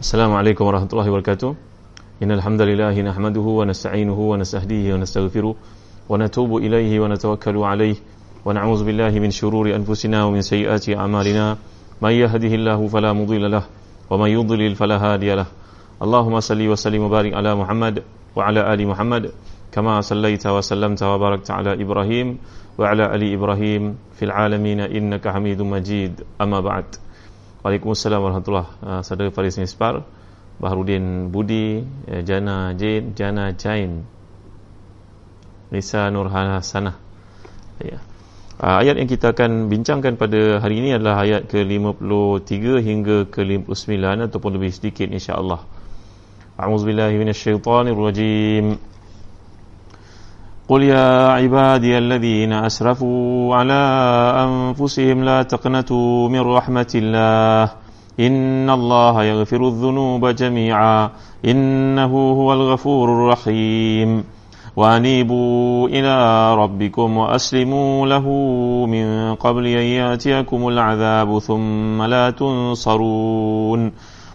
السلام عليكم ورحمة الله وبركاته إن الحمد لله نحمده ونستعينه ونستهديه ونستغفره ونتوب إليه ونتوكل عليه ونعوذ بالله من شرور أنفسنا ومن سيئات أعمالنا من يهده الله فلا مضل له ومن يضلل فلا هادي له اللهم صل وسلم وبارك على محمد وعلى آل محمد كما صليت وسلمت وباركت على إبراهيم وعلى آل إبراهيم في العالمين إنك حميد مجيد أما بعد Waalaikumsalam warahmatullahi uh, Saudara Faris Mispar Baharudin Budi uh, Jana Jain Jana Jain Nisa Nurhana Sana ya. uh, Ayat yang kita akan bincangkan pada hari ini adalah ayat ke-53 hingga ke-59 Ataupun lebih sedikit insyaAllah. A'udzubillahiminasyaitanirrajim قل يا عبادي الذين أسرفوا على أنفسهم لا تقنطوا من رحمة الله إن الله يغفر الذنوب جميعا إنه هو الغفور الرحيم وأنيبوا إلى ربكم وأسلموا له من قبل أن يأتيكم العذاب ثم لا تنصرون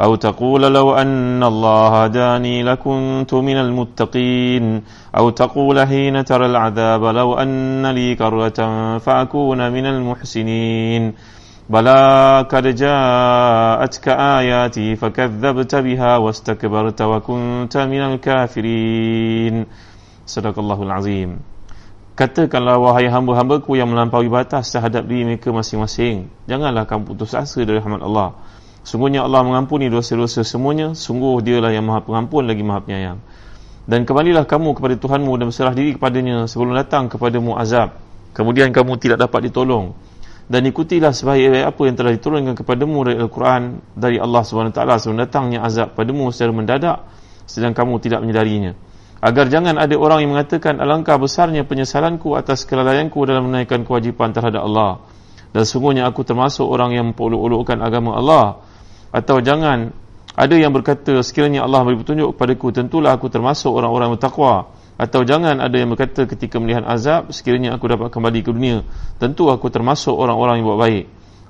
أو تقول لو أن الله هداني لكنت من المتقين أو تقول حين ترى العذاب لو أن لي كرة فأكون من المحسنين بلى قد جاءتك آياتي فكذبت بها واستكبرت وكنت من الكافرين صدق الله العظيم Katakanlah wahai hamba-hambaku yang melampaui batas terhadap diri mereka masing-masing Janganlah kamu putus asa dari rahmat Allah Sungguhnya Allah mengampuni dosa-dosa semuanya. Sungguh dialah yang maha pengampun lagi maha penyayang. Dan kembalilah kamu kepada Tuhanmu dan berserah diri kepadanya Sebelum datang kepadamu azab. Kemudian kamu tidak dapat ditolong. Dan ikutilah sebaik apa yang telah diturunkan kepadamu dari Al-Quran Dari Allah SWT sebelum datangnya azab padamu secara mendadak Sedang kamu tidak menyedarinya. Agar jangan ada orang yang mengatakan Alangkah besarnya penyesalanku atas kelalaianku dalam menaikkan kewajipan terhadap Allah. Dan sungguhnya aku termasuk orang yang mempolok-olokkan agama Allah atau jangan ada yang berkata sekiranya Allah beri petunjuk kepadaku tentulah aku termasuk orang-orang bertakwa. Atau jangan ada yang berkata ketika melihat azab sekiranya aku dapat kembali ke dunia. Tentu aku termasuk orang-orang yang buat baik.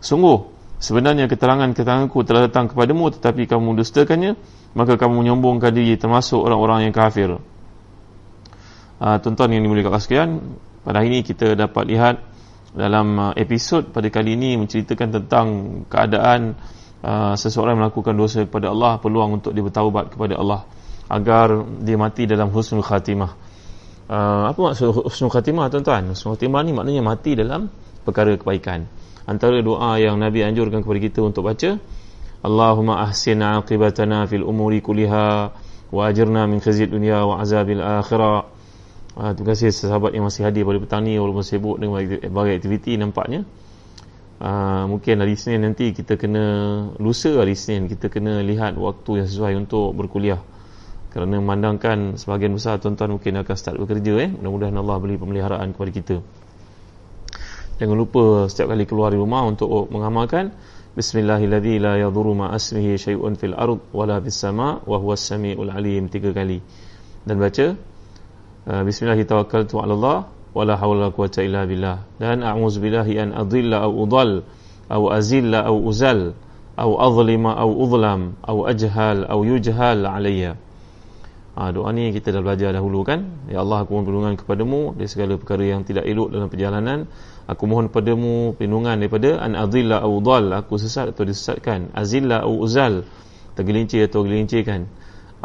Sungguh sebenarnya keterangan-keteranganku telah datang kepadamu tetapi kamu dustakannya maka kamu menyombongkan diri termasuk orang-orang yang kafir. Uh, tuan-tuan yang dimuliakan sekalian pada hari ini kita dapat lihat dalam uh, episod pada kali ini menceritakan tentang keadaan Uh, seseorang melakukan dosa kepada Allah peluang untuk dia bertaubat kepada Allah agar dia mati dalam husnul khatimah. Uh, apa maksud husnul khatimah tuan-tuan? Husnul khatimah ni maknanya mati dalam perkara kebaikan. Antara doa yang Nabi anjurkan kepada kita untuk baca Allahumma ahsin aqibatana fil umuri kuliha wa ajirna min khizid dunia wa azabil akhirah. Uh, terima kasih sahabat yang masih hadir pada petang ni walaupun sibuk dengan berbagai aktiviti nampaknya Uh, mungkin hari Isnin nanti kita kena lusa hari Isnin kita kena lihat waktu yang sesuai untuk berkuliah. Kerana memandangkan sebahagian besar tuan-tuan mungkin akan start bekerja eh. Mudah-mudahan Allah beri pemeliharaan kepada kita. Jangan lupa setiap kali keluar dari rumah untuk mengamalkan Bismillahirrahmanirrahim la yadhurru ma asmihi syai'un fil ard wala fis sama wa huwas samiul alim tiga kali. Dan baca uh, Bismillahirrahmanirrahim 'ala Allah wala hawla quwata illa billah. Dan a'udzu billahi an adilla aw udall aw azilla aw uzal aw azlima aw udlam aw ajhal aw yujhal alayya. Ha, doa ni kita dah belajar dahulu kan? Ya Allah aku mohon perlindungan kepadamu dari segala perkara yang tidak elok dalam perjalanan. Aku mohon padamu perlindungan daripada an adilla aw udall aku sesat atau disesatkan. Azilla aw uzal tergelincir atau gelincirkan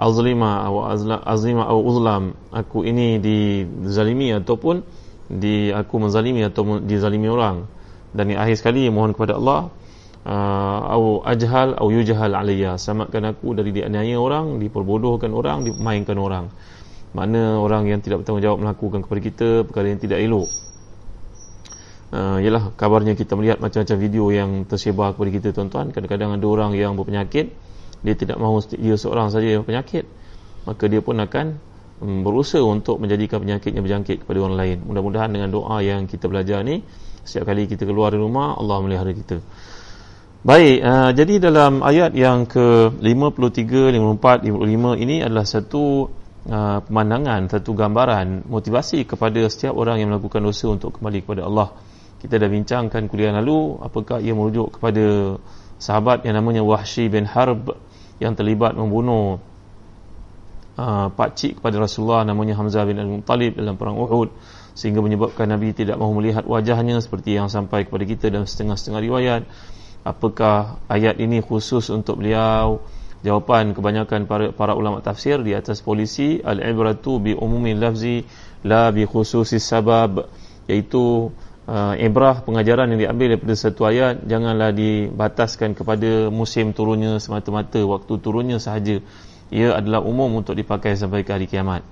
azlima aw azlima aw uzlam aku ini dizalimi ataupun di aku menzalimi atau dizalimi orang. Dan yang akhir sekali mohon kepada Allah uh, au ajhal au yujhal alayya. Samakan aku dari dianiaya orang diperbodohkan orang dimainkan orang. Mana orang yang tidak bertanggungjawab melakukan kepada kita perkara yang tidak elok. Uh, kabarnya kita melihat macam-macam video yang tersebar kepada kita tuan-tuan. Kadang-kadang ada orang yang berpenyakit dia tidak mahu dia seorang saja yang berpenyakit maka dia pun akan um, berusaha untuk menjadikan penyakitnya berjangkit kepada orang lain. Mudah-mudahan dengan doa yang kita belajar ni setiap kali kita keluar dari rumah Allah melihara kita. Baik uh, jadi dalam ayat yang ke 53 54 55 ini adalah satu uh, pemandangan satu gambaran motivasi kepada setiap orang yang melakukan dosa untuk kembali kepada Allah. Kita dah bincangkan kuliah lalu apakah ia merujuk kepada sahabat yang namanya Wahsy bin Harb yang terlibat membunuh uh, pakcik kepada Rasulullah namanya Hamzah bin Al-Muttalib dalam perang Uhud sehingga menyebabkan Nabi tidak mahu melihat wajahnya seperti yang sampai kepada kita dalam setengah-setengah riwayat. Apakah ayat ini khusus untuk beliau? Jawapan kebanyakan para, para ulama tafsir di atas polisi al-ibratu bi umumi lafzi la bi khususi sabab iaitu uh, ibrah pengajaran yang diambil daripada satu ayat janganlah dibataskan kepada musim turunnya semata-mata waktu turunnya sahaja. Ia adalah umum untuk dipakai sampai ke hari kiamat.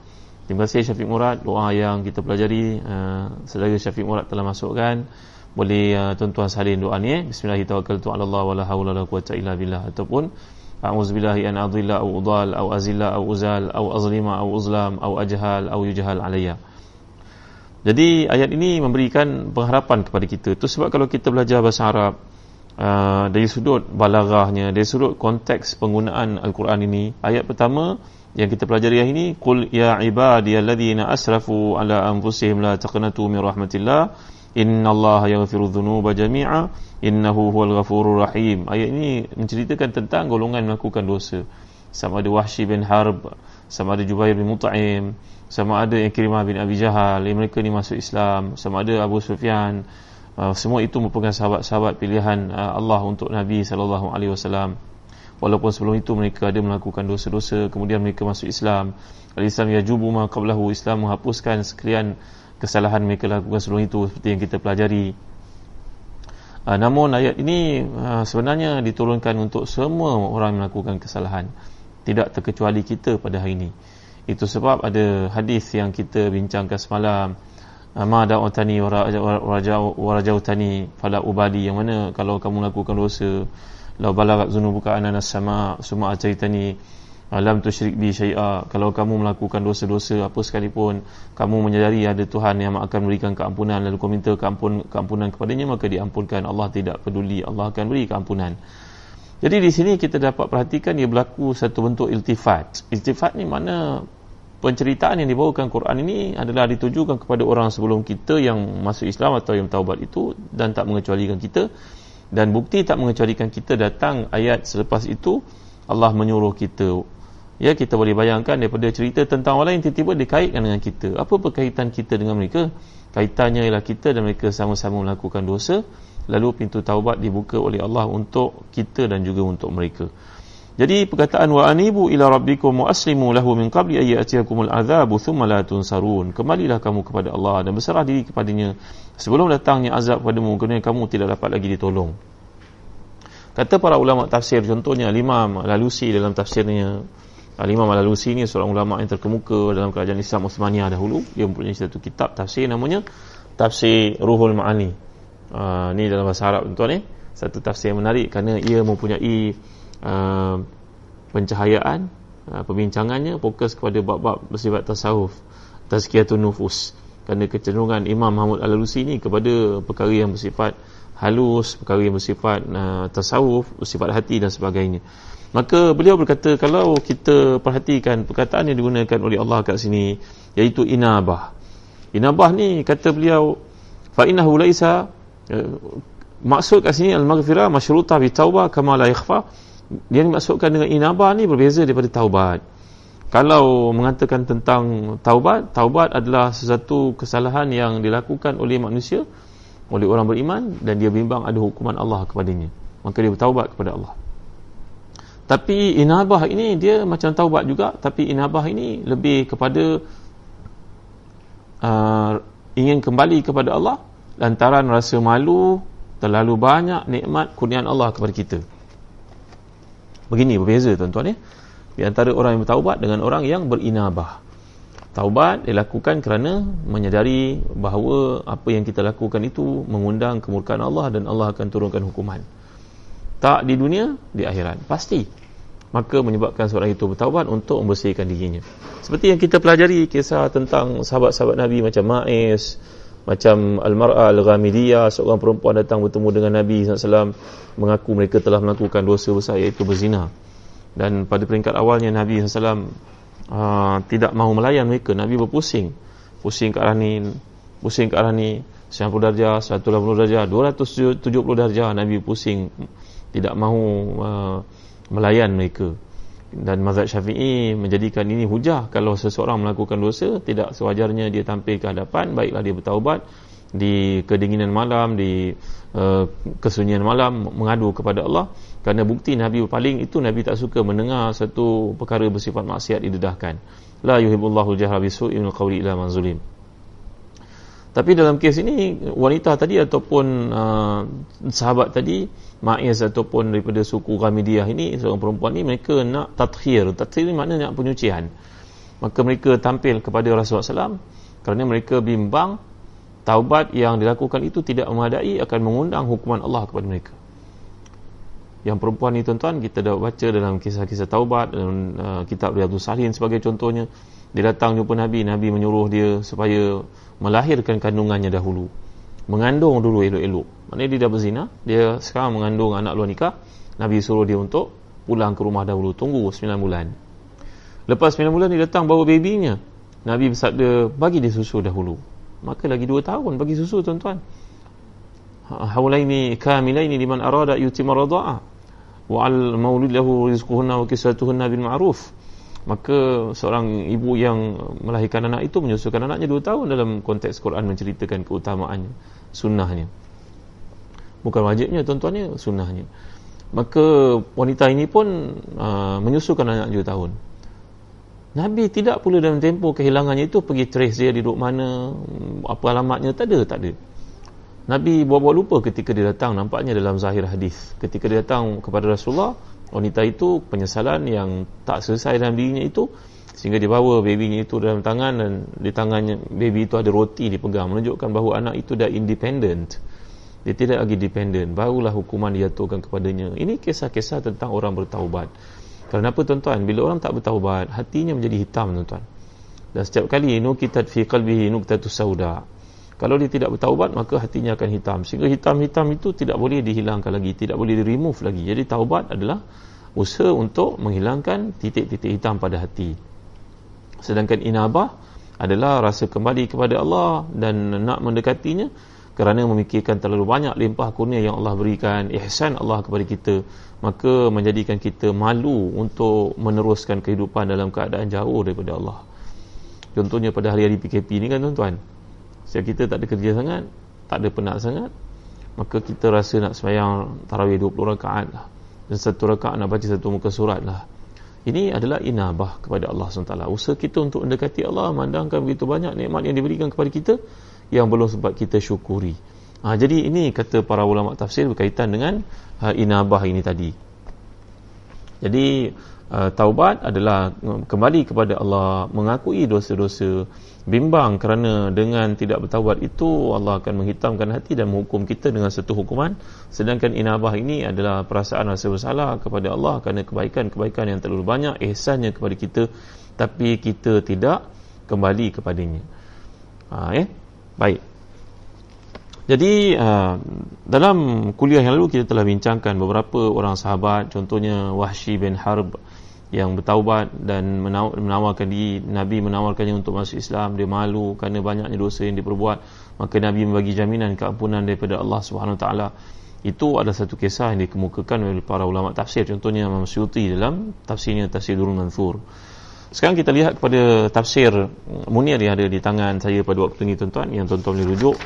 Terima kasih Syafiq Murad. Doa yang kita pelajari uh, saudara Syafiq Murad telah masukkan. Boleh uh, tuan-tuan salin doa ni eh? bismillahirrahmanirrahim. Allah wala hawla wala quwwata illa billah. Ataupun a'udzubillahi an adilla au udal au azilla au uzal au azlima au uzlam au ajhal au yujhal alayya jadi ayat ini memberikan pengharapan kepada kita. Itu sebab kalau kita belajar bahasa Arab uh, dari sudut balaghahnya, dari sudut konteks penggunaan Al-Quran ini, ayat pertama yang kita pelajari hari ini, qul ya ibadiyalladzina asrafu ala anfusihim la taqnatu min rahmatillah, innallaha yaghfiru dhunuba jami'a, innahu huwal ghafurur rahim. Ayat ini menceritakan tentang golongan melakukan dosa. Sama ada Wahsy bin Harb, sama ada Jubair bin Mut'im, sama ada Ikrimah bin Abi Jahal yang mereka ni masuk Islam. Sama ada Abu Sufyan. Uh, semua itu merupakan sahabat-sahabat pilihan uh, Allah untuk Nabi sallallahu alaihi wasallam. Walaupun sebelum itu mereka ada melakukan dosa-dosa kemudian mereka masuk Islam. al-Islam yajubu ma qablahu Islam menghapuskan sekalian kesalahan mereka lakukan sebelum itu seperti yang kita pelajari. Uh, namun ayat ini uh, sebenarnya diturunkan untuk semua orang melakukan kesalahan. Tidak terkecuali kita pada hari ini itu sebab ada hadis yang kita bincangkan semalam ma da'utani wa rajautani fala ubadi. Yang mana kalau kamu lakukan dosa law balagat zunubuka ananas sama summa ataitani alam tusyrik bi syai'a. Kalau kamu melakukan dosa-dosa apa sekalipun kamu menyadari ada Tuhan yang akan memberikan keampunan lalu kau minta keampun, keampunan kepadanya maka diampunkan. Allah tidak peduli. Allah akan beri keampunan. Jadi di sini kita dapat perhatikan ia berlaku satu bentuk iltifat. Iltifat ni mana penceritaan yang dibawakan Quran ini adalah ditujukan kepada orang sebelum kita yang masuk Islam atau yang taubat itu dan tak mengecualikan kita. Dan bukti tak mengecualikan kita datang ayat selepas itu Allah menyuruh kita. Ya kita boleh bayangkan daripada cerita tentang orang lain tiba-tiba dikaitkan dengan kita. Apa berkaitan kita dengan mereka? Kaitannya ialah kita dan mereka sama-sama melakukan dosa lalu pintu taubat dibuka oleh Allah untuk kita dan juga untuk mereka jadi perkataan wa anibu ila rabbikum wa aslimu lahu min qabli ay ya'tiyakumul adzabu thumma la tunsarun. Kembalilah kamu kepada Allah dan berserah diri kepadanya sebelum datangnya azab kepadamu kerana kamu tidak dapat lagi ditolong. Kata para ulama tafsir contohnya Imam Lalusi dalam tafsirnya Imam Lalusi ni seorang ulama yang terkemuka dalam kerajaan Islam Uthmaniyah dahulu. Dia mempunyai satu kitab tafsir namanya Tafsir Ruhul Ma'ani. Uh, ni dalam bahasa Arab tuan-tuan eh. Satu tafsir yang menarik kerana ia mempunyai Uh, pencahayaan uh, perbincangannya fokus kepada bab-bab bersifat tasawuf tazkiyatun nufus kerana kecenderungan Imam Muhammad Al-Alusi ni kepada perkara yang bersifat halus, perkara yang bersifat uh, tasawuf, bersifat hati dan sebagainya. Maka beliau berkata kalau kita perhatikan perkataan yang digunakan oleh Allah kat sini iaitu inabah. Inabah ni kata beliau fa innahu laisa uh, maksud kat sini al-maghfirah masyrutah bi taubah kama la yakhfa dia dimaksudkan dengan inabah ni berbeza daripada taubat. Kalau mengatakan tentang taubat taubat adalah sesuatu kesalahan yang dilakukan oleh manusia oleh orang beriman dan dia bimbang ada hukuman Allah kepadanya. Maka dia bertaubat kepada Allah. Tapi inabah ini dia macam taubat juga tapi inabah ini lebih kepada uh, ingin kembali kepada Allah lantaran rasa malu terlalu banyak nikmat kurniaan Allah kepada kita Begini berbeza tuan-tuan ya. Di antara orang yang bertaubat dengan orang yang berinabah. Taubat dilakukan kerana menyadari bahawa apa yang kita lakukan itu mengundang kemurkaan Allah dan Allah akan turunkan hukuman. Tak di dunia, di akhirat. Pasti. maka menyebabkan seorang itu bertaubat untuk membersihkan dirinya seperti yang kita pelajari kisah tentang sahabat-sahabat Nabi macam Ma'is macam Al-Mar'a Al-Ghamidiyah seorang perempuan datang bertemu dengan Nabi SAW mengaku mereka telah melakukan dosa besar iaitu berzina. Dan pada peringkat awalnya Nabi SAW uh, tidak mahu melayan mereka. Nabi berpusing. Pusing ke arah ni pusing ke arah ni 90 darjah 180 darjah 270 darjah Nabi pusing tidak mahu uh, melayan mereka dan mazhab syafi'i menjadikan ini hujah. Kalau seseorang melakukan dosa tidak sewajarnya dia tampil ke hadapan. Baiklah dia bertaubat di kedinginan malam di uh, kesunyian malam mengadu kepada Allah. Kerana bukti Nabi paling itu Nabi tak suka mendengar satu perkara bersifat maksiat didedahkan. La yuhibbullahu jahra bisu'in qawli ila man zulim. Tapi dalam kes ini wanita tadi ataupun uh, sahabat tadi Ma'iz ataupun daripada suku Ghamidiyah ini seorang perempuan ni mereka nak tathir tathir ni maknanya nak penyucian. Maka mereka tampil kepada Rasulullah SAW kerana mereka bimbang taubat yang dilakukan itu tidak memadai akan mengundang hukuman Allah kepada mereka. Yang perempuan ni tuan-tuan kita dah baca dalam kisah-kisah taubat dalam uh, kitab Riyadhus Salihin sebagai contohnya. Dia datang jumpa Nabi Nabi menyuruh dia supaya melahirkan kandungannya dahulu mengandung dulu elok-elok. Maknanya dia dah berzina dia sekarang mengandung anak luar nikah. Nabi suruh dia untuk pulang ke rumah dahulu. Tunggu 9 bulan. Lepas 9 bulan dia datang bawa babynya. Nabi bersabda bagi dia susu dahulu. Maka lagi 2 tahun bagi susu tuan-tuan. Ha, haulaini kamilaini liman arada yutimma radha'a wa al maulid lahu rizquhunna wa kisatuhunna bil ma'ruf maka seorang ibu yang melahirkan anak itu menyusukan anaknya dua tahun dalam konteks Quran menceritakan keutamaan sunnahnya. Bukan wajibnya tuan-tuannya sunnahnya. Maka wanita ini pun uh, menyusukan anak dua tahun. Nabi tidak pula dalam tempoh kehilangannya itu pergi trace dia di duduk mana apa alamatnya tak ada tak ada. Nabi buat-buat lupa ketika dia datang nampaknya dalam zahir hadis. Ketika dia datang kepada Rasulullah wanita itu penyesalan yang tak selesai dalam dirinya itu sehingga dia bawa babynya itu dalam tangan dan di tangannya baby itu ada roti dipegang menunjukkan bahawa anak itu dah independent. Dia tidak lagi dependent. Barulah hukuman dijatuhkan kepadanya. Ini kisah-kisah tentang orang bertaubat. Kenapa tuan-tuan? Bila orang tak bertaubat hatinya menjadi hitam tuan-tuan. Dan setiap kali nukitat fi qalbihi nuqtatus sauda kalau dia tidak bertaubat maka hatinya akan hitam. Sehingga hitam-hitam itu tidak boleh dihilangkan lagi tidak boleh di remove lagi. Jadi taubat adalah usaha untuk menghilangkan titik-titik hitam pada hati. Sedangkan inabah adalah rasa kembali kepada Allah dan nak mendekatinya kerana memikirkan terlalu banyak limpah kurnia yang Allah berikan ihsan Allah kepada kita maka menjadikan kita malu untuk meneruskan kehidupan dalam keadaan jauh daripada Allah. Contohnya pada hari-hari PKP ni kan tuan-tuan Setiap kita tak ada kerja sangat Tak ada penat sangat Maka kita rasa nak semayang Tarawih 20 rakaat lah. Dan satu rakaat nak baca satu muka surat lah. Ini adalah inabah kepada Allah SWT. Usaha kita untuk mendekati Allah Memandangkan begitu banyak nikmat yang diberikan kepada kita Yang belum sempat kita syukuri. Ha, Jadi ini kata para ulama tafsir Berkaitan dengan ha, inabah ini tadi Jadi uh, Taubat adalah Kembali kepada Allah Mengakui dosa-dosa bimbang kerana dengan tidak bertaubat itu Allah akan menghitamkan hati dan menghukum kita dengan satu hukuman. Sedangkan inabah ini adalah perasaan rasa bersalah kepada Allah kerana kebaikan-kebaikan yang terlalu banyak ihsannya kepada kita. Tapi kita tidak kembali kepadanya. Ha, eh? baik jadi uh, dalam kuliah yang lalu kita telah bincangkan beberapa orang sahabat contohnya Wahsy bin Harb yang bertaubat dan menawarkan diri Nabi menawarkannya untuk masuk Islam dia malu kerana banyaknya dosa yang diperbuat. Maka Nabi membagi jaminan keampunan daripada Allah Subhanahu Wa Taala. Itu adalah satu kisah yang dikemukakan oleh para ulama tafsir. Contohnya Imam Suyuti dalam tafsirnya Tafsir Durul Manthur sekarang kita lihat kepada tafsir Munir yang ada di tangan saya pada waktu ini tuan-tuan. Yang tuan-tuan boleh rujuk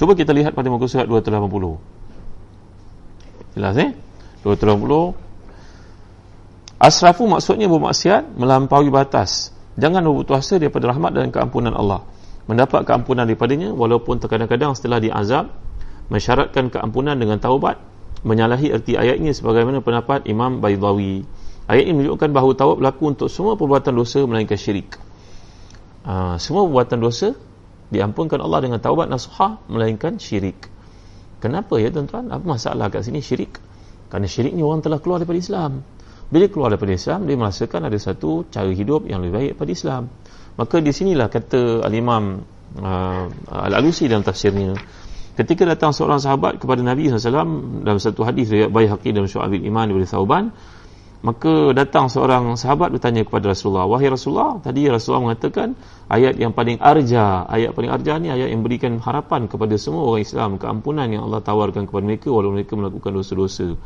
cuba kita lihat pada muka surat 280 jelas eh 280 Asrafu maksudnya bermaksiat melampaui batas. Jangan berputus asa daripada rahmat dan keampunan Allah. Mendapat keampunan daripadanya walaupun terkadang-kadang setelah diazab mensyaratkan keampunan dengan taubat menyalahi erti ayat ini sebagaimana pendapat Imam Baydawi. Ayat ini menunjukkan bahawa taubat berlaku untuk semua perbuatan dosa melainkan syirik. Uh, semua perbuatan dosa diampunkan Allah dengan taubat nasuhah melainkan syirik. Kenapa ya tuan-tuan? Apa masalah kat sini syirik? kerana syirik ni orang telah keluar daripada Islam bila keluar daripada Islam dia merasakan ada satu cara hidup yang lebih baik daripada Islam maka di sinilah kata al-imam uh, al-alusi dalam tafsirnya ketika datang seorang sahabat kepada Nabi SAW dalam satu hadis riwayat Baihaqi dalam Syu'abil Iman daripada Thauban Maka datang seorang sahabat bertanya kepada Rasulullah, "Wahai Rasulullah, tadi Rasulullah mengatakan ayat yang paling arja, ayat paling arja ni ayat yang berikan harapan kepada semua orang Islam, keampunan yang Allah tawarkan kepada mereka walaupun mereka melakukan dosa-dosa."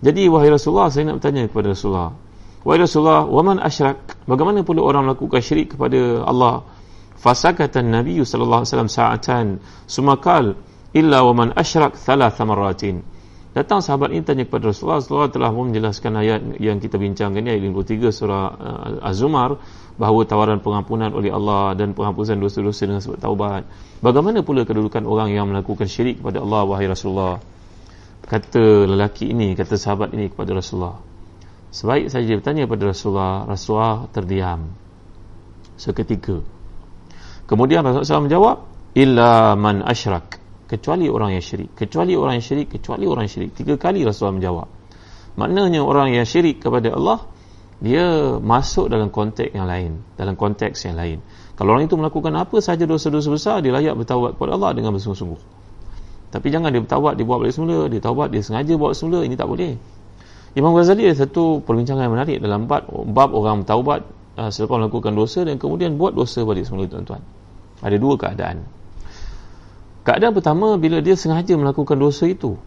Jadi wahai Rasulullah, saya nak bertanya kepada Rasulullah, "Wahai Rasulullah, waman asyrak? Bagaimana pula orang melakukan syirik kepada Allah?" Fasakatan Nabi sallallahu alaihi wasallam sa'atan sumakal illa waman asyrak thalatha marratin. Datang sahabat ini tanya kepada Rasulullah Rasulullah telah menjelaskan ayat yang kita bincangkan ini Ayat 53 surah uh, Az-Zumar Bahawa tawaran pengampunan oleh Allah Dan penghapusan dosa-dosa dengan sebab taubat. Bagaimana pula kedudukan orang yang melakukan syirik kepada Allah Wahai Rasulullah? Kata lelaki ini, kata sahabat ini kepada Rasulullah. Sebaik saja bertanya kepada Rasulullah Rasulullah terdiam. Seketika. Kemudian Rasulullah SAW menjawab Illa man asyrak kecuali orang yang syirik. Kecuali orang yang syirik kecuali orang yang syirik. Tiga kali Rasulullah menjawab. Maknanya orang yang syirik kepada Allah dia masuk dalam konteks yang lain. Dalam konteks yang lain. Kalau orang itu melakukan apa sahaja dosa-dosa besar dia layak bertawab kepada Allah dengan bersungguh-sungguh. Tapi jangan dia bertawab dia buat balik semula. Dia tawab dia sengaja buat semula ini tak boleh. Imam Ghazali ada satu perbincangan yang menarik dalam bab, bab orang bertawab uh, selepas melakukan dosa dan kemudian buat dosa balik semula tuan-tuan. Ada dua keadaan Keadaan pertama bila dia sengaja melakukan dosa itu.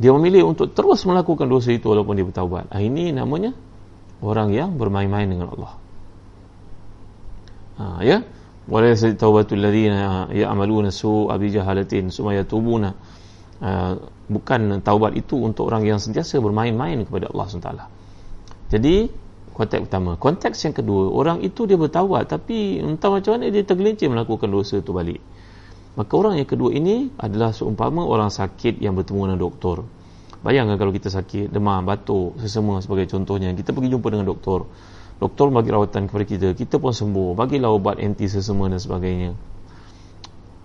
Dia memilih untuk terus melakukan dosa itu walaupun dia bertaubat. Ah, ini namanya orang yang bermain-main dengan Allah. Ha, ya. Wala taubatul ladzina ya'maluna su'a bi jahalatin summa yatubuna. Ha, bukan taubat itu untuk orang yang sentiasa bermain-main kepada Allah SWT. Jadi, konteks pertama. Konteks yang kedua, orang itu dia bertaubat tapi entah macam mana dia tergelincir melakukan dosa itu balik. Maka orang yang kedua ini adalah seumpama orang sakit yang bertemu dengan doktor. Bayangkan kalau kita sakit, demam, batuk, sesama sebagai contohnya. Kita pergi jumpa dengan doktor. Doktor bagi rawatan kepada kita. Kita pun sembuh. Bagilah ubat anti sesama dan sebagainya.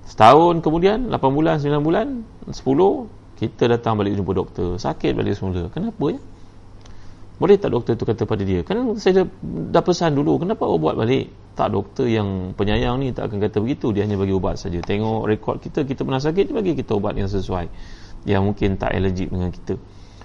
Setahun kemudian, 8 bulan, 9 bulan, 10, kita datang balik jumpa doktor. Sakit balik semula. Kenapa ya? Boleh tak doktor itu kata pada dia? Kan saya dah, dah pesan dulu. Kenapa awak buat balik? tak doktor yang penyayang ni tak akan kata begitu dia hanya bagi ubat saja tengok rekod kita kita pernah sakit dia bagi kita ubat yang sesuai yang mungkin tak allergic dengan kita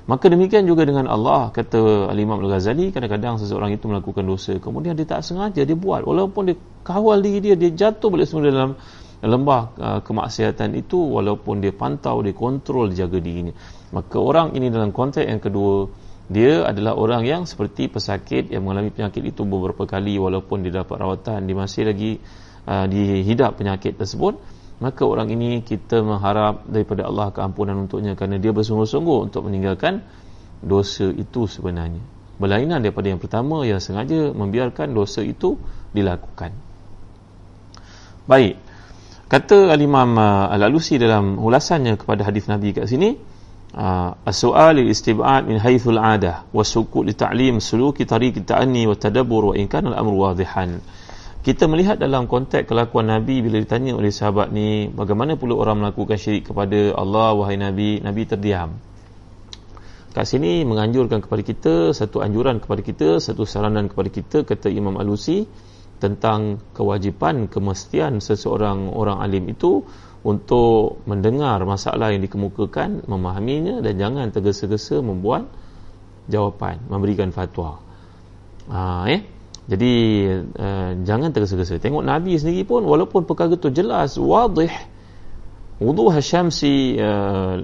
maka demikian juga dengan Allah kata Al-Imam Al-Ghazali kadang-kadang seseorang itu melakukan dosa kemudian dia tak sengaja dia buat walaupun dia kawal diri dia dia jatuh balik semula dalam lembah uh, kemaksiatan itu walaupun dia pantau dia kontrol dia jaga dirinya maka orang ini dalam konteks yang kedua dia adalah orang yang seperti pesakit yang mengalami penyakit itu beberapa kali walaupun dia dapat rawatan dia masih lagi uh, dihidap penyakit tersebut maka orang ini kita mengharap daripada Allah keampunan untuknya kerana dia bersungguh-sungguh untuk meninggalkan dosa itu sebenarnya. Berlainan daripada yang pertama yang sengaja membiarkan dosa itu dilakukan. Baik. Kata al-imam uh, al-alusi dalam ulasannya kepada hadis Nabi kat sini Ah, as-su'al al-istib'ad min haythu al-'adah wa sukut li ta'lim suluki tariq at-ta'anni wa wa in wadihan. Kita melihat dalam konteks kelakuan Nabi bila ditanya oleh sahabat ni bagaimana pula orang melakukan syirik kepada Allah wahai Nabi? Nabi terdiam. Kat sini menganjurkan kepada kita satu anjuran kepada kita satu saranan kepada kita kata Imam Alusi tentang kewajipan kemestian seseorang orang alim itu untuk mendengar masalah yang dikemukakan, memahaminya dan jangan tergesa-gesa membuat jawapan, memberikan fatwa. Ha, eh? Jadi uh, jangan tergesa-gesa. Tengok Nabi sendiri pun walaupun perkara itu jelas, wadih, wuduh syamsi uh,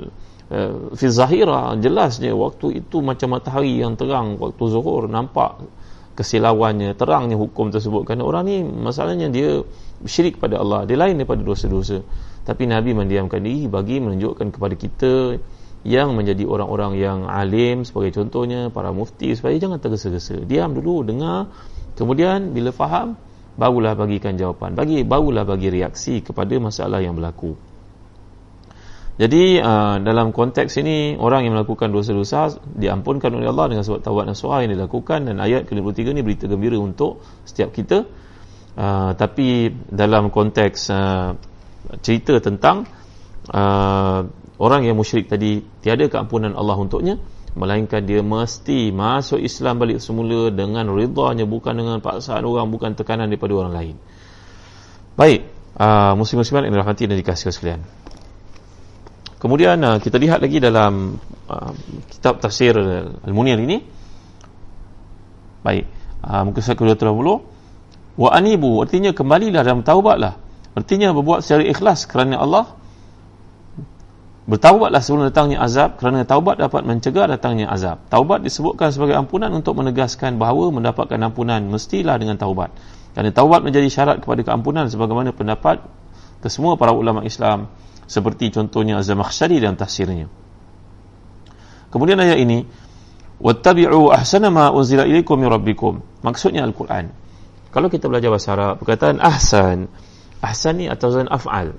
uh, fi zahira jelasnya waktu itu macam matahari yang terang waktu zuhur nampak kesilauannya terangnya hukum tersebut kerana orang ni masalahnya dia syirik pada Allah dia lain daripada dosa-dosa tapi Nabi mendiamkan diri bagi menunjukkan kepada kita yang menjadi orang-orang yang alim sebagai contohnya para mufti supaya jangan tergesa-gesa. Diam dulu dengar. Kemudian bila faham barulah bagikan jawapan. Bagi barulah bagi reaksi kepada masalah yang berlaku. Jadi uh, dalam konteks ini orang yang melakukan dosa-dosa diampunkan oleh Allah dengan sebab tawad nasuha yang dilakukan dan ayat ke-53 ini berita gembira untuk setiap kita. Uh, tapi dalam konteks uh, cerita tentang uh, orang yang musyrik tadi tiada keampunan Allah untuknya melainkan dia mesti masuk Islam balik semula dengan ridhanya bukan dengan paksaan orang bukan tekanan daripada orang lain. Baik uh, muslim-musliman yang dirahmati dan dikasihi sekalian. Kemudian uh, kita lihat lagi dalam uh, kitab tafsir Al-Munir ini. Baik uh, muka surat ke-220 wa anibu artinya kembalilah dan taubatlah artinya berbuat secara ikhlas kerana Allah Bertaubatlah sebelum datangnya azab kerana taubat dapat mencegah datangnya azab. Taubat disebutkan sebagai ampunan untuk menegaskan bahawa mendapatkan ampunan mestilah dengan taubat. Kerana taubat menjadi syarat kepada keampunan sebagaimana pendapat kesemua para ulama Islam seperti contohnya Az-Zamakhsyari dan tafsirnya. Kemudian ayat ini wattabi'u ahsana ma unzila ilaikum min rabbikum. Maksudnya Al-Quran. Kalau kita belajar bahasa Arab, perkataan ahsan, ahsan ni atau zan af'al.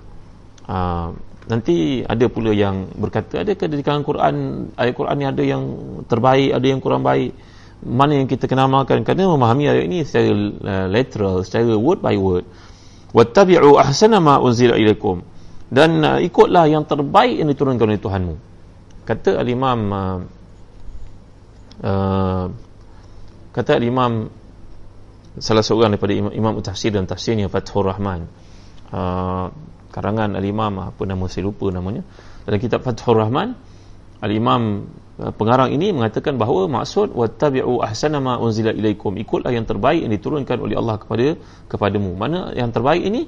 Uh, nanti ada pula yang berkata adakah di kalangan Quran ayat Quran ni ada yang terbaik ada yang kurang baik? Mana yang kita kena amalkan? Kerana memahami ayat ini secara uh, literal secara word by word. Wattabi'u ahsana ma unzila ilaikum. Dan uh, ikutlah yang terbaik yang diturunkan oleh Tuhanmu. Kata al-imam uh, kata al-imam salah seorang daripada imam, imam tafsir dan tafsirnya Fathur Rahman uh, karangan al-imam apa nama saya lupa namanya. Dalam kitab Fathur Rahman al-imam uh, pengarang ini mengatakan bahawa maksud wattabi'u ahsana ma unzila ilaikum ikutlah yang terbaik yang diturunkan oleh Allah kepada kepadamu. Mana yang terbaik ini?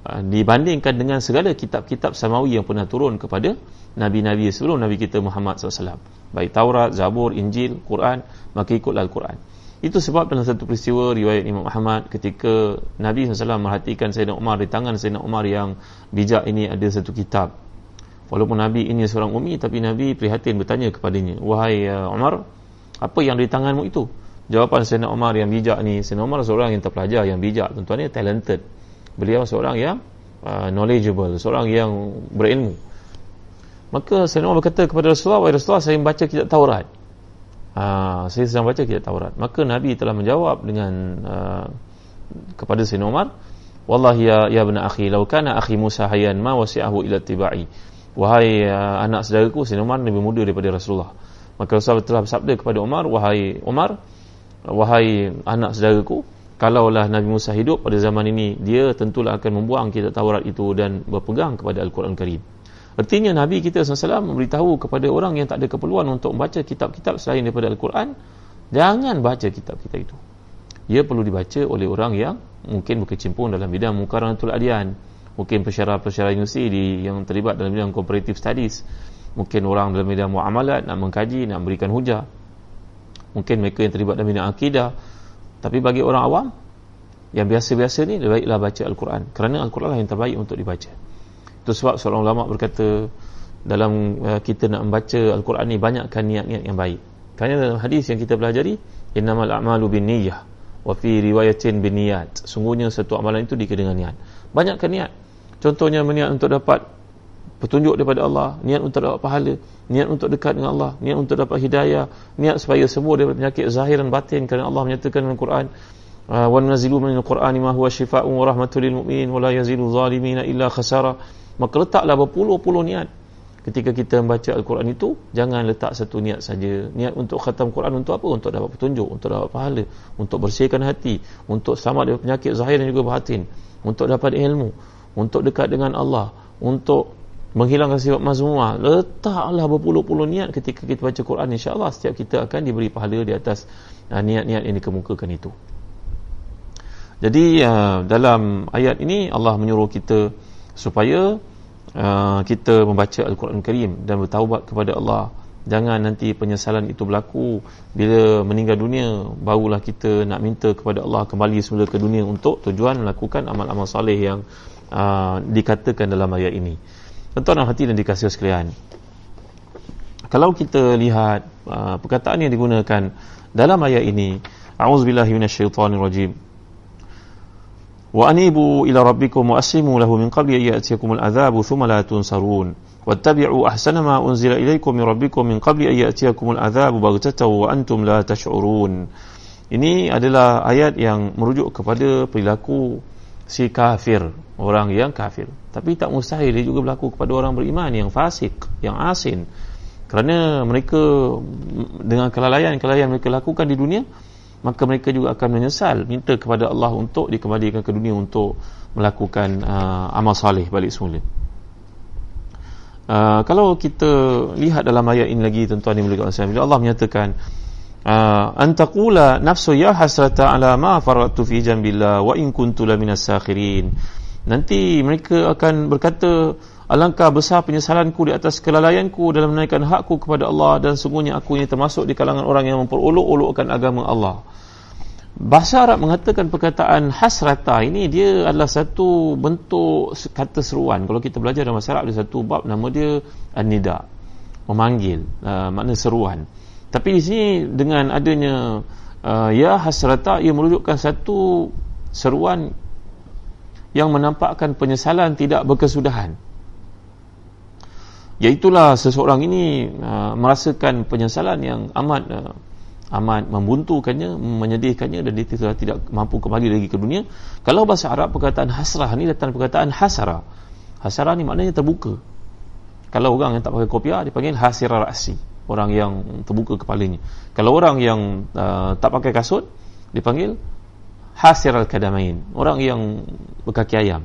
Uh, dibandingkan dengan segala kitab-kitab samawi yang pernah turun kepada nabi-nabi sebelum nabi kita Muhammad SAW baik Taurat, Zabur, Injil, Quran maka ikutlah Al-Quran itu sebab dalam satu peristiwa riwayat Imam Ahmad ketika Nabi SAW merhatikan Sayyidina Umar di tangan Sayyidina Umar yang bijak ini ada satu kitab. Walaupun Nabi ini seorang umi tapi Nabi prihatin bertanya kepadanya, "Wahai uh, Umar, apa yang di tanganmu itu?" Jawapan Sayyidina Umar yang bijak ni, Sayyidina Umar seorang yang terpelajar, yang bijak, tuan-tuan talented. Beliau seorang yang uh, knowledgeable, seorang yang berilmu. Maka Sayyidina Umar berkata kepada Rasulullah, "Wahai Rasulullah, saya membaca kitab Taurat." Ha, saya sedang baca kitab Taurat. Maka Nabi telah menjawab dengan uh, kepada Sayyidina Umar, "Wallahi ya ya ibn akhi, law kana akhi Musa hayyan ma wasi'ahu ila tibai." Wahai uh, anak saudaraku, Sayyidina Umar lebih muda daripada Rasulullah. Maka Rasulullah telah bersabda kepada Umar, "Wahai Umar, wahai anak saudaraku, kalaulah Nabi Musa hidup pada zaman ini, dia tentulah akan membuang kitab Taurat itu dan berpegang kepada Al-Quran Karim." Artinya Nabi kita SAW memberitahu kepada orang yang tak ada keperluan untuk membaca kitab-kitab selain daripada Al-Quran jangan baca kitab kita itu. Ia perlu dibaca oleh orang yang mungkin berkecimpung dalam bidang mukaranatul adian mungkin pesyarah-pesyarah universiti di, yang terlibat dalam bidang comparative studies mungkin orang dalam bidang muamalat nak mengkaji, nak memberikan hujah. Mungkin mereka yang terlibat dalam bidang akidah. Tapi bagi orang awam yang biasa-biasa ni lebih baiklah baca Al-Quran. Kerana Al-Quran lah yang terbaik untuk dibaca itu sebab seorang ulama berkata dalam uh, kita nak membaca Al-Quran ni banyakkan niat-niat yang baik. Kerana dalam hadis yang kita pelajari, innamal a'malu bin niyyah wa fi riwayatin bin niyat. Sungguhnya satu amalan itu dikira dengan niat. Banyakkan niat. Contohnya niat untuk dapat petunjuk daripada Allah, niat untuk dapat pahala, niat untuk dekat dengan Allah, niat untuk dapat hidayah, niat supaya sembuh daripada penyakit zahir dan batin kerana Allah menyatakan dalam Al-Quran uh, wa nazilu min al-Qur'ani ma huwa shifaa'un wa rahmatul lil mu'minin wa la yazilu zalimina illa khasara maka letaklah berpuluh-puluh niat. Ketika kita membaca Al-Quran itu jangan letak satu niat saja. Niat untuk khatam Quran untuk apa? untuk dapat petunjuk untuk dapat pahala untuk bersihkan hati untuk selamat dari penyakit zahir dan juga batin untuk dapat ilmu untuk dekat dengan Allah untuk menghilangkan sifat mazmumah. Letaklah berpuluh-puluh niat ketika kita baca Quran. insyaAllah setiap kita akan diberi pahala di atas uh, niat-niat yang dikemukakan itu. Jadi uh, dalam ayat ini Allah menyuruh kita supaya uh, kita membaca Al-Quran Karim dan bertaubat kepada Allah. Jangan nanti penyesalan itu berlaku. Bila meninggal dunia barulah kita nak minta kepada Allah kembali semula ke dunia untuk tujuan melakukan amal-amal saleh yang uh, dikatakan dalam ayat ini. Tuan-tuan hati dan dikasih sekalian kalau kita lihat uh, perkataan yang digunakan dalam ayat ini a'udzubillahi minasyaitonirrajim وأنيبوا إلى ربكم وأسلموا له من قبل أن يأتيكم العذاب ثم لا تنصرون واتبعوا أحسن ما أنزل إليكم من ربكم من قبل أن يأتيكم العذاب بغتة وأنتم لا تشعرون Ini adalah ayat yang merujuk kepada perilaku si kafir, orang yang kafir. Tapi tak mustahil dia juga berlaku kepada orang beriman yang fasik, yang asin. kerana mereka dengan kelalaian-kelalaian mereka lakukan di dunia maka mereka juga akan menyesal minta kepada Allah untuk dikembalikan ke dunia untuk melakukan uh, amal salih balik semula. Uh, kalau kita lihat dalam ayat ini lagi tuan-tuan yang mulia bila Allah menyatakan uh, antaqula nafsu ya hasrata ala ma faratu fi jambillah wa in kuntu laminas sakhirin. Nanti mereka akan berkata Alangkah besar penyesalanku di atas kelalaianku dalam menaikkan hakku kepada Allah dan sungguhnya aku ini termasuk di kalangan orang yang memperolok-olokkan agama Allah. Bahasa Arab mengatakan perkataan hasrata ini dia adalah satu bentuk kata seruan. Kalau kita belajar dalam bahasa Arab ada satu bab nama dia an-nida. Memanggil, uh, makna seruan. Tapi di sini dengan adanya uh, ya hasrata ia merujukkan satu seruan yang menampakkan penyesalan tidak berkesudahan Iaitulah seseorang ini uh, merasakan penyesalan yang amat uh, amat membuntukannya, menyedihkannya dan dia tidak, tidak mampu kembali lagi ke dunia. Kalau bahasa Arab perkataan hasrah ni datang perkataan hasara. Hasara ni maknanya terbuka. Kalau orang yang tak pakai kopiah dia panggil hasira ra'si, orang yang terbuka kepalanya. Kalau orang yang uh, tak pakai kasut dipanggil hasiral kadamain, orang yang berkaki ayam.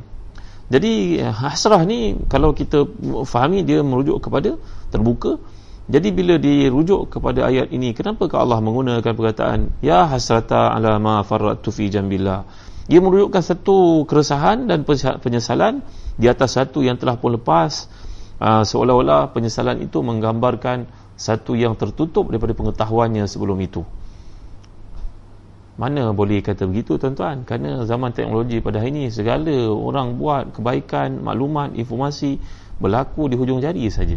Jadi hasrah ni kalau kita fahami dia merujuk kepada terbuka. Jadi bila dirujuk kepada ayat ini, kenapa Allah menggunakan perkataan ya hasrata ala ma farratu fi jambillah? Ia merujukkan satu keresahan dan penyesalan di atas satu yang telah pun lepas. Uh, seolah-olah penyesalan itu menggambarkan satu yang tertutup daripada pengetahuannya sebelum itu. Mana boleh kata begitu tuan-tuan? Kerana zaman teknologi pada hari ini segala orang buat kebaikan, maklumat, informasi berlaku di hujung jari saja.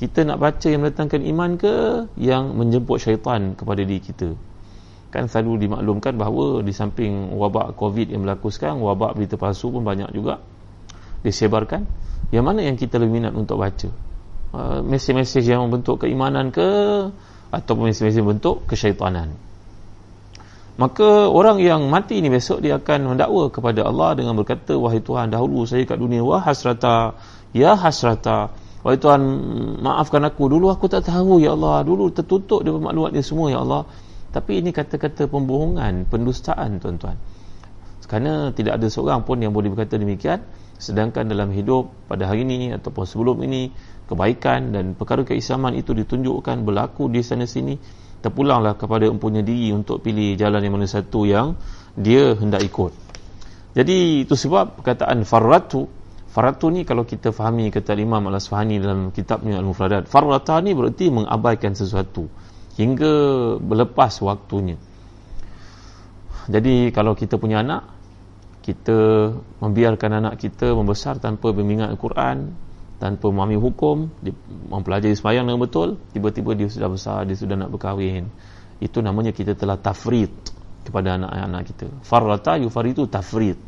Kita nak baca yang mendatangkan iman ke yang menjemput syaitan kepada diri kita? Kan selalu dimaklumkan bahawa di samping wabak COVID yang berlaku sekarang, wabak berita palsu pun banyak juga disebarkan. Yang mana yang kita lebih minat untuk baca? Uh, mesej-mesej yang membentuk keimanan ke ataupun mesej-mesej bentuk kesyaitanan? Maka orang yang mati ni besok dia akan mendakwa kepada Allah dengan berkata wahai Tuhan dahulu saya kat dunia wah hasrata ya hasrata. Wahai Tuhan maafkan aku. Dulu aku tak tahu ya Allah. Dulu tertutup dia maklumat dia semua ya Allah. Tapi ini kata-kata pembohongan pendustaan tuan-tuan. Kerana tidak ada seorang pun yang boleh berkata demikian sedangkan dalam hidup pada hari ini ataupun sebelum ini kebaikan dan perkara keislaman itu ditunjukkan berlaku di sana sini terpulanglah kepada empunya diri untuk pilih jalan yang mana satu yang dia hendak ikut. Jadi itu sebab perkataan farratu farratu ni kalau kita fahami kata Imam Al-Asfahani dalam kitabnya Al-Mufradat farrata ni berarti mengabaikan sesuatu hingga berlepas waktunya. Jadi kalau kita punya anak kita membiarkan anak kita membesar tanpa mengingat Al-Quran tanpa memahami hukum dia mempelajari sembahyang dengan betul tiba-tiba dia sudah besar dia sudah nak berkahwin. Itu namanya kita telah tafrid kepada anak-anak kita. Farrata yufaritu tafrid.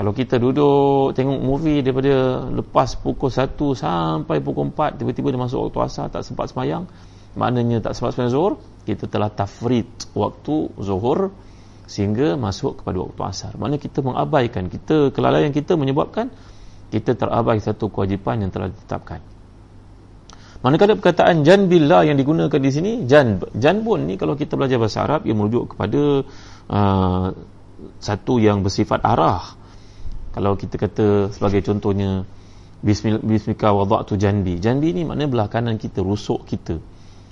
Kalau kita duduk tengok movie daripada lepas pukul 1 sampai pukul 4 tiba-tiba dia masuk waktu asar tak sempat sembahyang maknanya tak sempat sembahyang zuhur kita telah tafrid waktu zuhur sehingga masuk kepada waktu asar. Maknanya kita mengabaikan kita kelalaian kita menyebabkan kita terabai satu kewajipan yang telah ditetapkan. Manakala perkataan jan billah yang digunakan di sini jan. Janbun ni kalau kita belajar bahasa Arab ia merujuk kepada uh, satu yang bersifat arah. Kalau kita kata sebagai contohnya bismika wada'tu janbi. Janbi ni maknanya belah kanan kita rusuk kita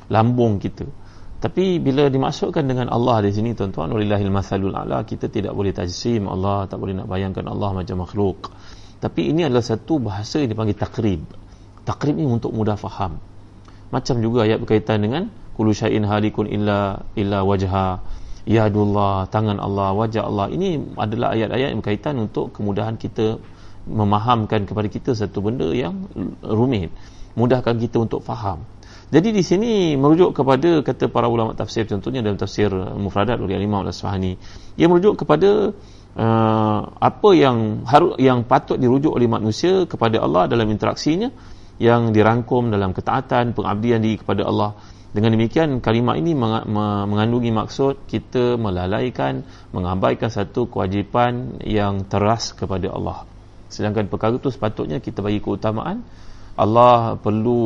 lambung kita. Tapi bila dimasukkan dengan Allah di sini tuan-tuan walillahil masalul a'la kita tidak boleh tajsim Allah tak boleh nak bayangkan Allah macam makhluk tapi ini adalah satu bahasa yang dipanggil takrib. Takrib ini untuk mudah faham. Macam juga ayat berkaitan dengan kullu syai'in halikun illa illa wajha. Yadullah tangan Allah wajah Allah. Ini adalah ayat-ayat yang berkaitan untuk kemudahan kita memahamkan kepada kita satu benda yang rumit. Mudahkan kita untuk faham. Jadi di sini merujuk kepada kata para ulama tafsir. Contohnya dalam tafsir mufradat oleh Imam Al-Asfahani. Ia merujuk kepada uh, apa yang harus yang patut dirujuk oleh manusia kepada Allah dalam interaksinya yang dirangkum dalam ketaatan pengabdian diri kepada Allah. Dengan demikian kalimat ini mengandungi maksud kita melalaikan mengabaikan satu kewajipan yang teras kepada Allah. Sedangkan perkara itu sepatutnya kita bagi keutamaan. Allah perlu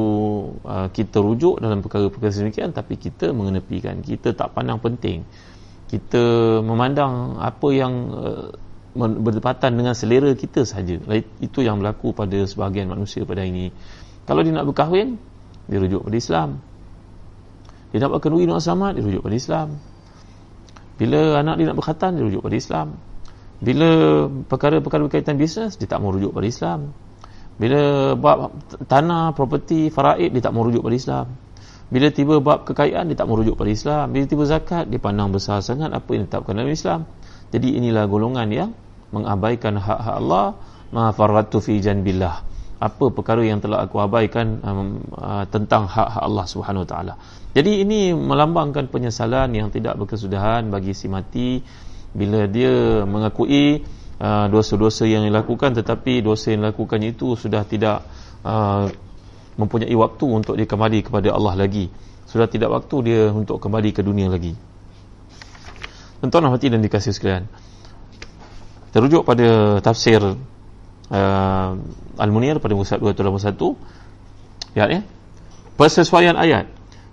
uh, kita rujuk dalam perkara-perkara sedemikian tapi kita mengenepikan. Kita tak pandang penting kita memandang apa yang uh, berdepatan dengan selera kita saja. Itu yang berlaku pada sebahagian manusia pada ini. Kalau dia nak berkahwin dia rujuk pada Islam. Dia nak berkahwin dengan selamat dia rujuk pada Islam. Bila anak dia nak berkhatan dia rujuk pada Islam. Bila perkara-perkara berkaitan bisnes dia tak mau rujuk pada Islam. Bila bab tanah, properti, faraid dia tak mau rujuk pada Islam. Bila tiba bab kekayaan dia tak mau rujuk pada Islam. Bila tiba zakat dia pandang besar sangat apa yang ditetapkan dalam Islam. Jadi inilah golongan yang mengabaikan hak-hak Allah ma faratu fi janbillah. Apa perkara yang telah aku abaikan um, uh, tentang hak-hak Allah Subhanahu taala. Jadi ini melambangkan penyesalan yang tidak berkesudahan bagi si mati bila dia mengakui Ah, dosa-dosa yang dilakukan tetapi dosa yang dilakukan itu sudah tidak uh, mempunyai waktu untuk dia kembali kepada Allah lagi. Sudah tidak waktu dia untuk kembali ke dunia lagi. Tuan-tuan hati dan dikasih sekalian. Terujuk pada tafsir uh, Al-Munir pada muka 281 ya, ya. Persesuaian ayat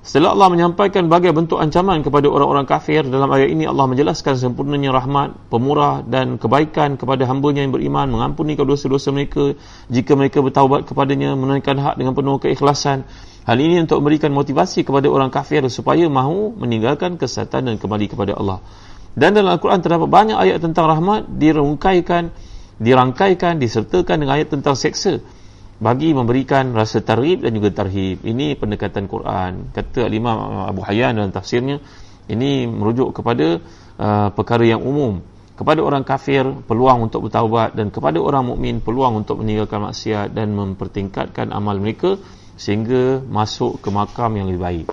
Setelah Allah menyampaikan bagai bentuk ancaman kepada orang-orang kafir dalam ayat ini Allah menjelaskan sempurnanya rahmat, pemurah dan kebaikan kepada hambanya yang beriman mengampuni dosa-dosa mereka. Jika mereka bertaubat kepadanya menunaikan hak dengan penuh keikhlasan. Hal ini untuk memberikan motivasi kepada orang kafir supaya mahu meninggalkan kesatuan dan kembali kepada Allah. Dan dalam Al-Quran terdapat banyak ayat tentang rahmat dirangkaikan dirangkaikan disertakan dengan ayat tentang seksa bagi memberikan rasa tarhib dan juga tarhib. Ini pendekatan Quran. Kata Imam Abu Hayyan dalam tafsirnya, ini merujuk kepada uh, perkara yang umum. Kepada orang kafir, peluang untuk bertaubat dan kepada orang mukmin peluang untuk meninggalkan maksiat dan mempertingkatkan amal mereka sehingga masuk ke makam yang lebih baik.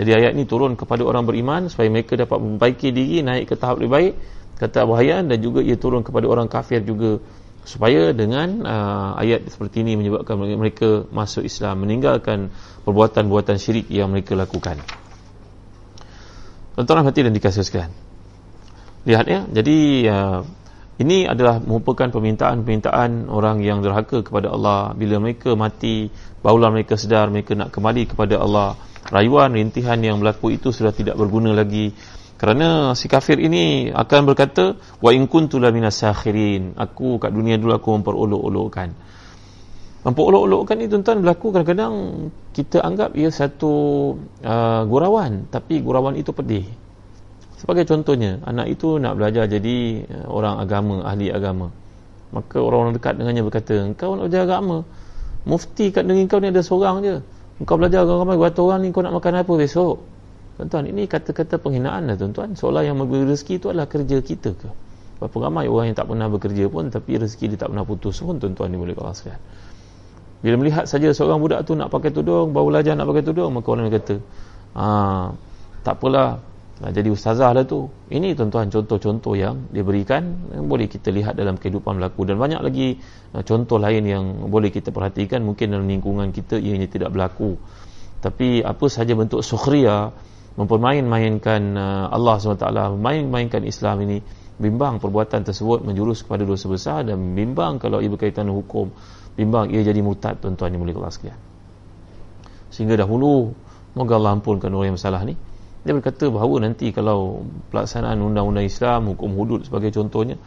Jadi ayat ini turun kepada orang beriman supaya mereka dapat memperbaiki diri naik ke tahap lebih baik. Kata Abu Hayyan dan juga ia turun kepada orang kafir juga supaya dengan uh, ayat seperti ini menyebabkan mereka masuk Islam meninggalkan perbuatan-perbuatan syirik yang mereka lakukan. Tuan-tuan hati dan dikasih sekalian. Lihat ya jadi uh, ini adalah merupakan permintaan-permintaan orang yang derhaka kepada Allah. Bila mereka mati barulah mereka sedar mereka nak kembali kepada Allah. Rayuan rintihan yang berlaku itu sudah tidak berguna lagi kerana si kafir ini akan berkata wa in kuntu la minas sakhirin. Aku kat dunia dulu aku memperolok-olokkan. Memperolok-olokkan ni tuan-tuan berlaku kadang-kadang kita anggap ia satu uh, gurauan tapi gurauan itu pedih. Sebagai contohnya, anak itu nak belajar jadi uh, orang agama, ahli agama. Maka orang-orang dekat dengannya berkata, "Engkau nak belajar agama? Mufti kat negeri kau ni ada seorang je. Engkau belajar agama berapa orang ni kau nak makan apa besok?" Tuan-tuan, ini kata-kata penghinaan lah tuan-tuan. Seolah yang memberi rezeki itu adalah kerja kita ke? Berapa ramai orang yang tak pernah bekerja pun tapi rezeki dia tak pernah putus pun tuan-tuan ni boleh sekalian. Bila melihat saja seorang budak tu nak pakai tudung, baru belajar nak pakai tudung, maka orang kata, ah, tak apalah, nak jadi ustazah lah tu. Ini tuan-tuan contoh-contoh yang diberikan yang boleh kita lihat dalam kehidupan berlaku dan banyak lagi uh, contoh lain yang boleh kita perhatikan mungkin dalam lingkungan kita ianya tidak berlaku. Tapi apa sahaja bentuk sukhriya mempermain-mainkan uh, Allah SWT main-mainkan Islam ini bimbang perbuatan tersebut menjurus kepada dosa besar dan bimbang kalau ia berkaitan hukum bimbang ia jadi mutad tuan-tuan yang mulia sekalian. Sehingga dahulu moga Allah ampunkan orang yang bersalah ni. Dia berkata bahawa nanti kalau pelaksanaan undang-undang Islam hukum hudud sebagai contohnya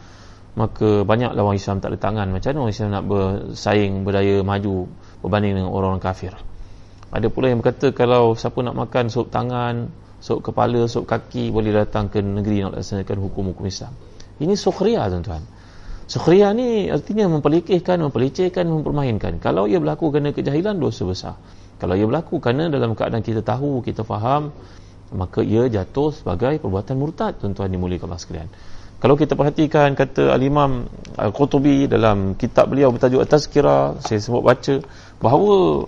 maka banyaklah orang Islam tak ada tangan. Macam mana orang Islam nak bersaing berdaya maju berbanding dengan orang-orang kafir ada pula yang berkata kalau siapa nak makan sup tangan, sup kepala, sup kaki boleh datang ke negeri nak laksanakan hukum-hukum Islam. Ini sukhriya tuan-tuan. Sukhriya ni artinya memperlikihkan, memperlecehkan, mempermainkan. Kalau ia berlaku kerana kejahilan, dosa besar. Kalau ia berlaku kerana dalam keadaan kita tahu, kita faham, maka ia jatuh sebagai perbuatan murtad tuan-tuan dimuliakan Allah sekalian. Kalau kita perhatikan kata Al-Imam Al-Qutubi dalam kitab beliau bertajuk At-Tazkira, saya sebut baca bahawa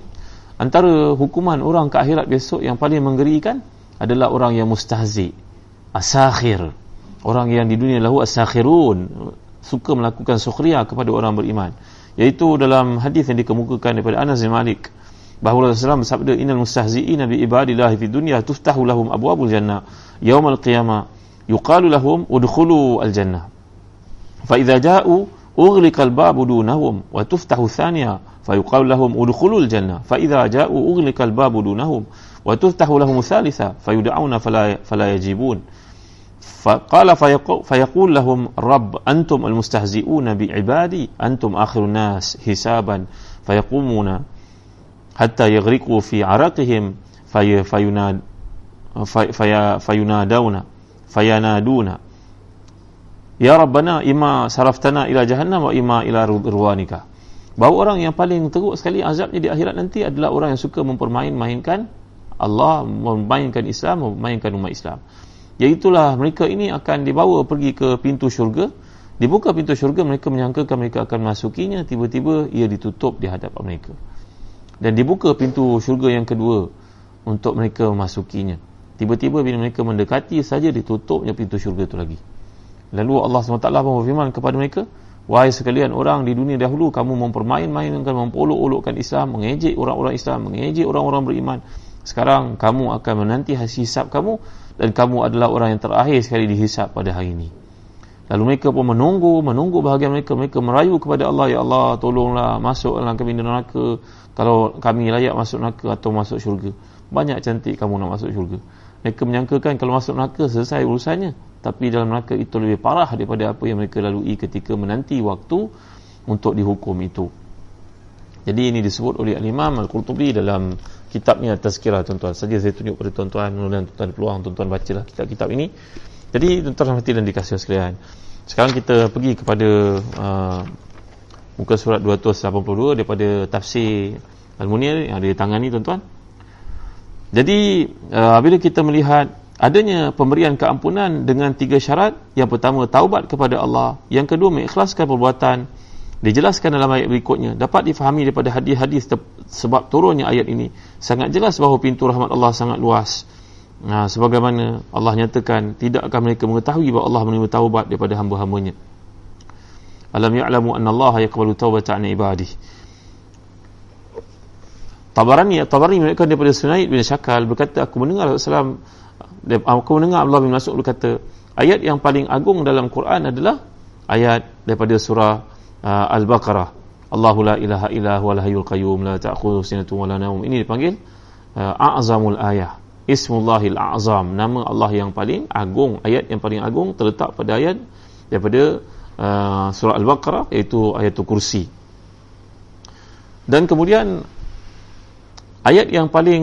antara hukuman orang ke akhirat besok yang paling menggerikan adalah orang yang mustahzi asakhir. Orang yang di dunia lahu asakhirun. Suka melakukan sukhriya kepada orang beriman. Iaitu dalam hadis yang dikemukakan daripada Anas bin Malik bahawa Rasulullah bersabda innal mustahzi'ina bi ibadillahi fid dunya tuftahu lahum abwabul jannah. Yaumal qiyamah yuqalu lahum udkhulu al jannah fa idza ja'u ughliqa al babu dunahum wa tuftahu thaniya فيقال لهم ادخلوا الجنة فإذا جاءوا أغلق الباب دونهم وتفتح لهم الثالثة فيدعون فلا, فلا يجيبون. فقال فيقول لهم رب أنتم المستهزئون بعبادي أنتم آخر الناس حسابا فيقومون حتى يغرقوا في عرقهم في فيناد في في فينادون فينادون. يا ربنا إما صرفتنا إلى جهنم وإما إلى رضوانك. Bahawa orang yang paling teruk sekali azabnya di akhirat nanti adalah orang yang suka mempermain-mainkan Allah, memainkan Islam, memainkan umat Islam. Iaitulah mereka ini akan dibawa pergi ke pintu syurga. Dibuka pintu syurga, mereka menyangkakan mereka akan masukinya. Tiba-tiba ia ditutup di hadapan mereka. Dan dibuka pintu syurga yang kedua untuk mereka memasukinya. Tiba-tiba bila mereka mendekati saja ditutupnya pintu syurga itu lagi. Lalu Allah SWT pun berfirman kepada mereka, Wahai sekalian orang di dunia dahulu kamu mempermain-mainkan, mempolok-olokkan Islam, mengejek orang-orang Islam, mengejek orang-orang beriman. Sekarang kamu akan menanti hasil hisap kamu dan kamu adalah orang yang terakhir sekali dihisap pada hari ini. Lalu mereka pun menunggu, menunggu bahagian mereka. Mereka merayu kepada Allah, Ya Allah, tolonglah masuk dalam kami di neraka. Kalau kami layak masuk neraka atau masuk syurga. Banyak cantik kamu nak masuk syurga. Mereka menyangkakan kalau masuk neraka selesai urusannya. Tapi dalam neraka itu lebih parah daripada apa yang mereka lalui ketika menanti waktu untuk dihukum itu. Jadi ini disebut oleh Al-Imam Al-Qurtubi dalam kitabnya Tazkirah tuan-tuan. Saja saya tunjuk kepada tuan-tuan dan tuan-tuan peluang tuan-tuan bacalah kitab-kitab ini. Jadi tuan-tuan hati dan dikasih sekalian. Sekarang kita pergi kepada uh, muka surat 282 daripada tafsir Al-Munir yang ada di tangan ni tuan-tuan jadi uh, bila kita melihat adanya pemberian keampunan dengan tiga syarat yang pertama taubat kepada Allah yang kedua mengikhlaskan perbuatan dijelaskan dalam ayat berikutnya dapat difahami daripada hadis-hadis sebab turunnya ayat ini sangat jelas bahawa pintu rahmat Allah sangat luas. Nah, sebagaimana Allah nyatakan tidak akan mereka mengetahui bahawa Allah menerima taubat daripada hamba-hambanya? Alam ya'lamu anna Allah yaqbalu taubata an ibadihi Tabarani Tabarani mereka daripada Sunaid bin Syakal berkata aku mendengar Rasulullah aku mendengar Allah bin Mas'ud berkata ayat yang paling agung dalam Quran adalah ayat daripada surah uh, Al-Baqarah. Allahu la ilaha illa huwal hayyul qayyum la ta'khudhuhu sinatun wa la nawm. Ini dipanggil uh, a'zamul ayah. Ismullahil a'zam. Nama Allah yang paling agung ayat yang paling agung terletak pada ayat daripada uh, surah Al-Baqarah iaitu ayat kursi. Dan kemudian ayat yang paling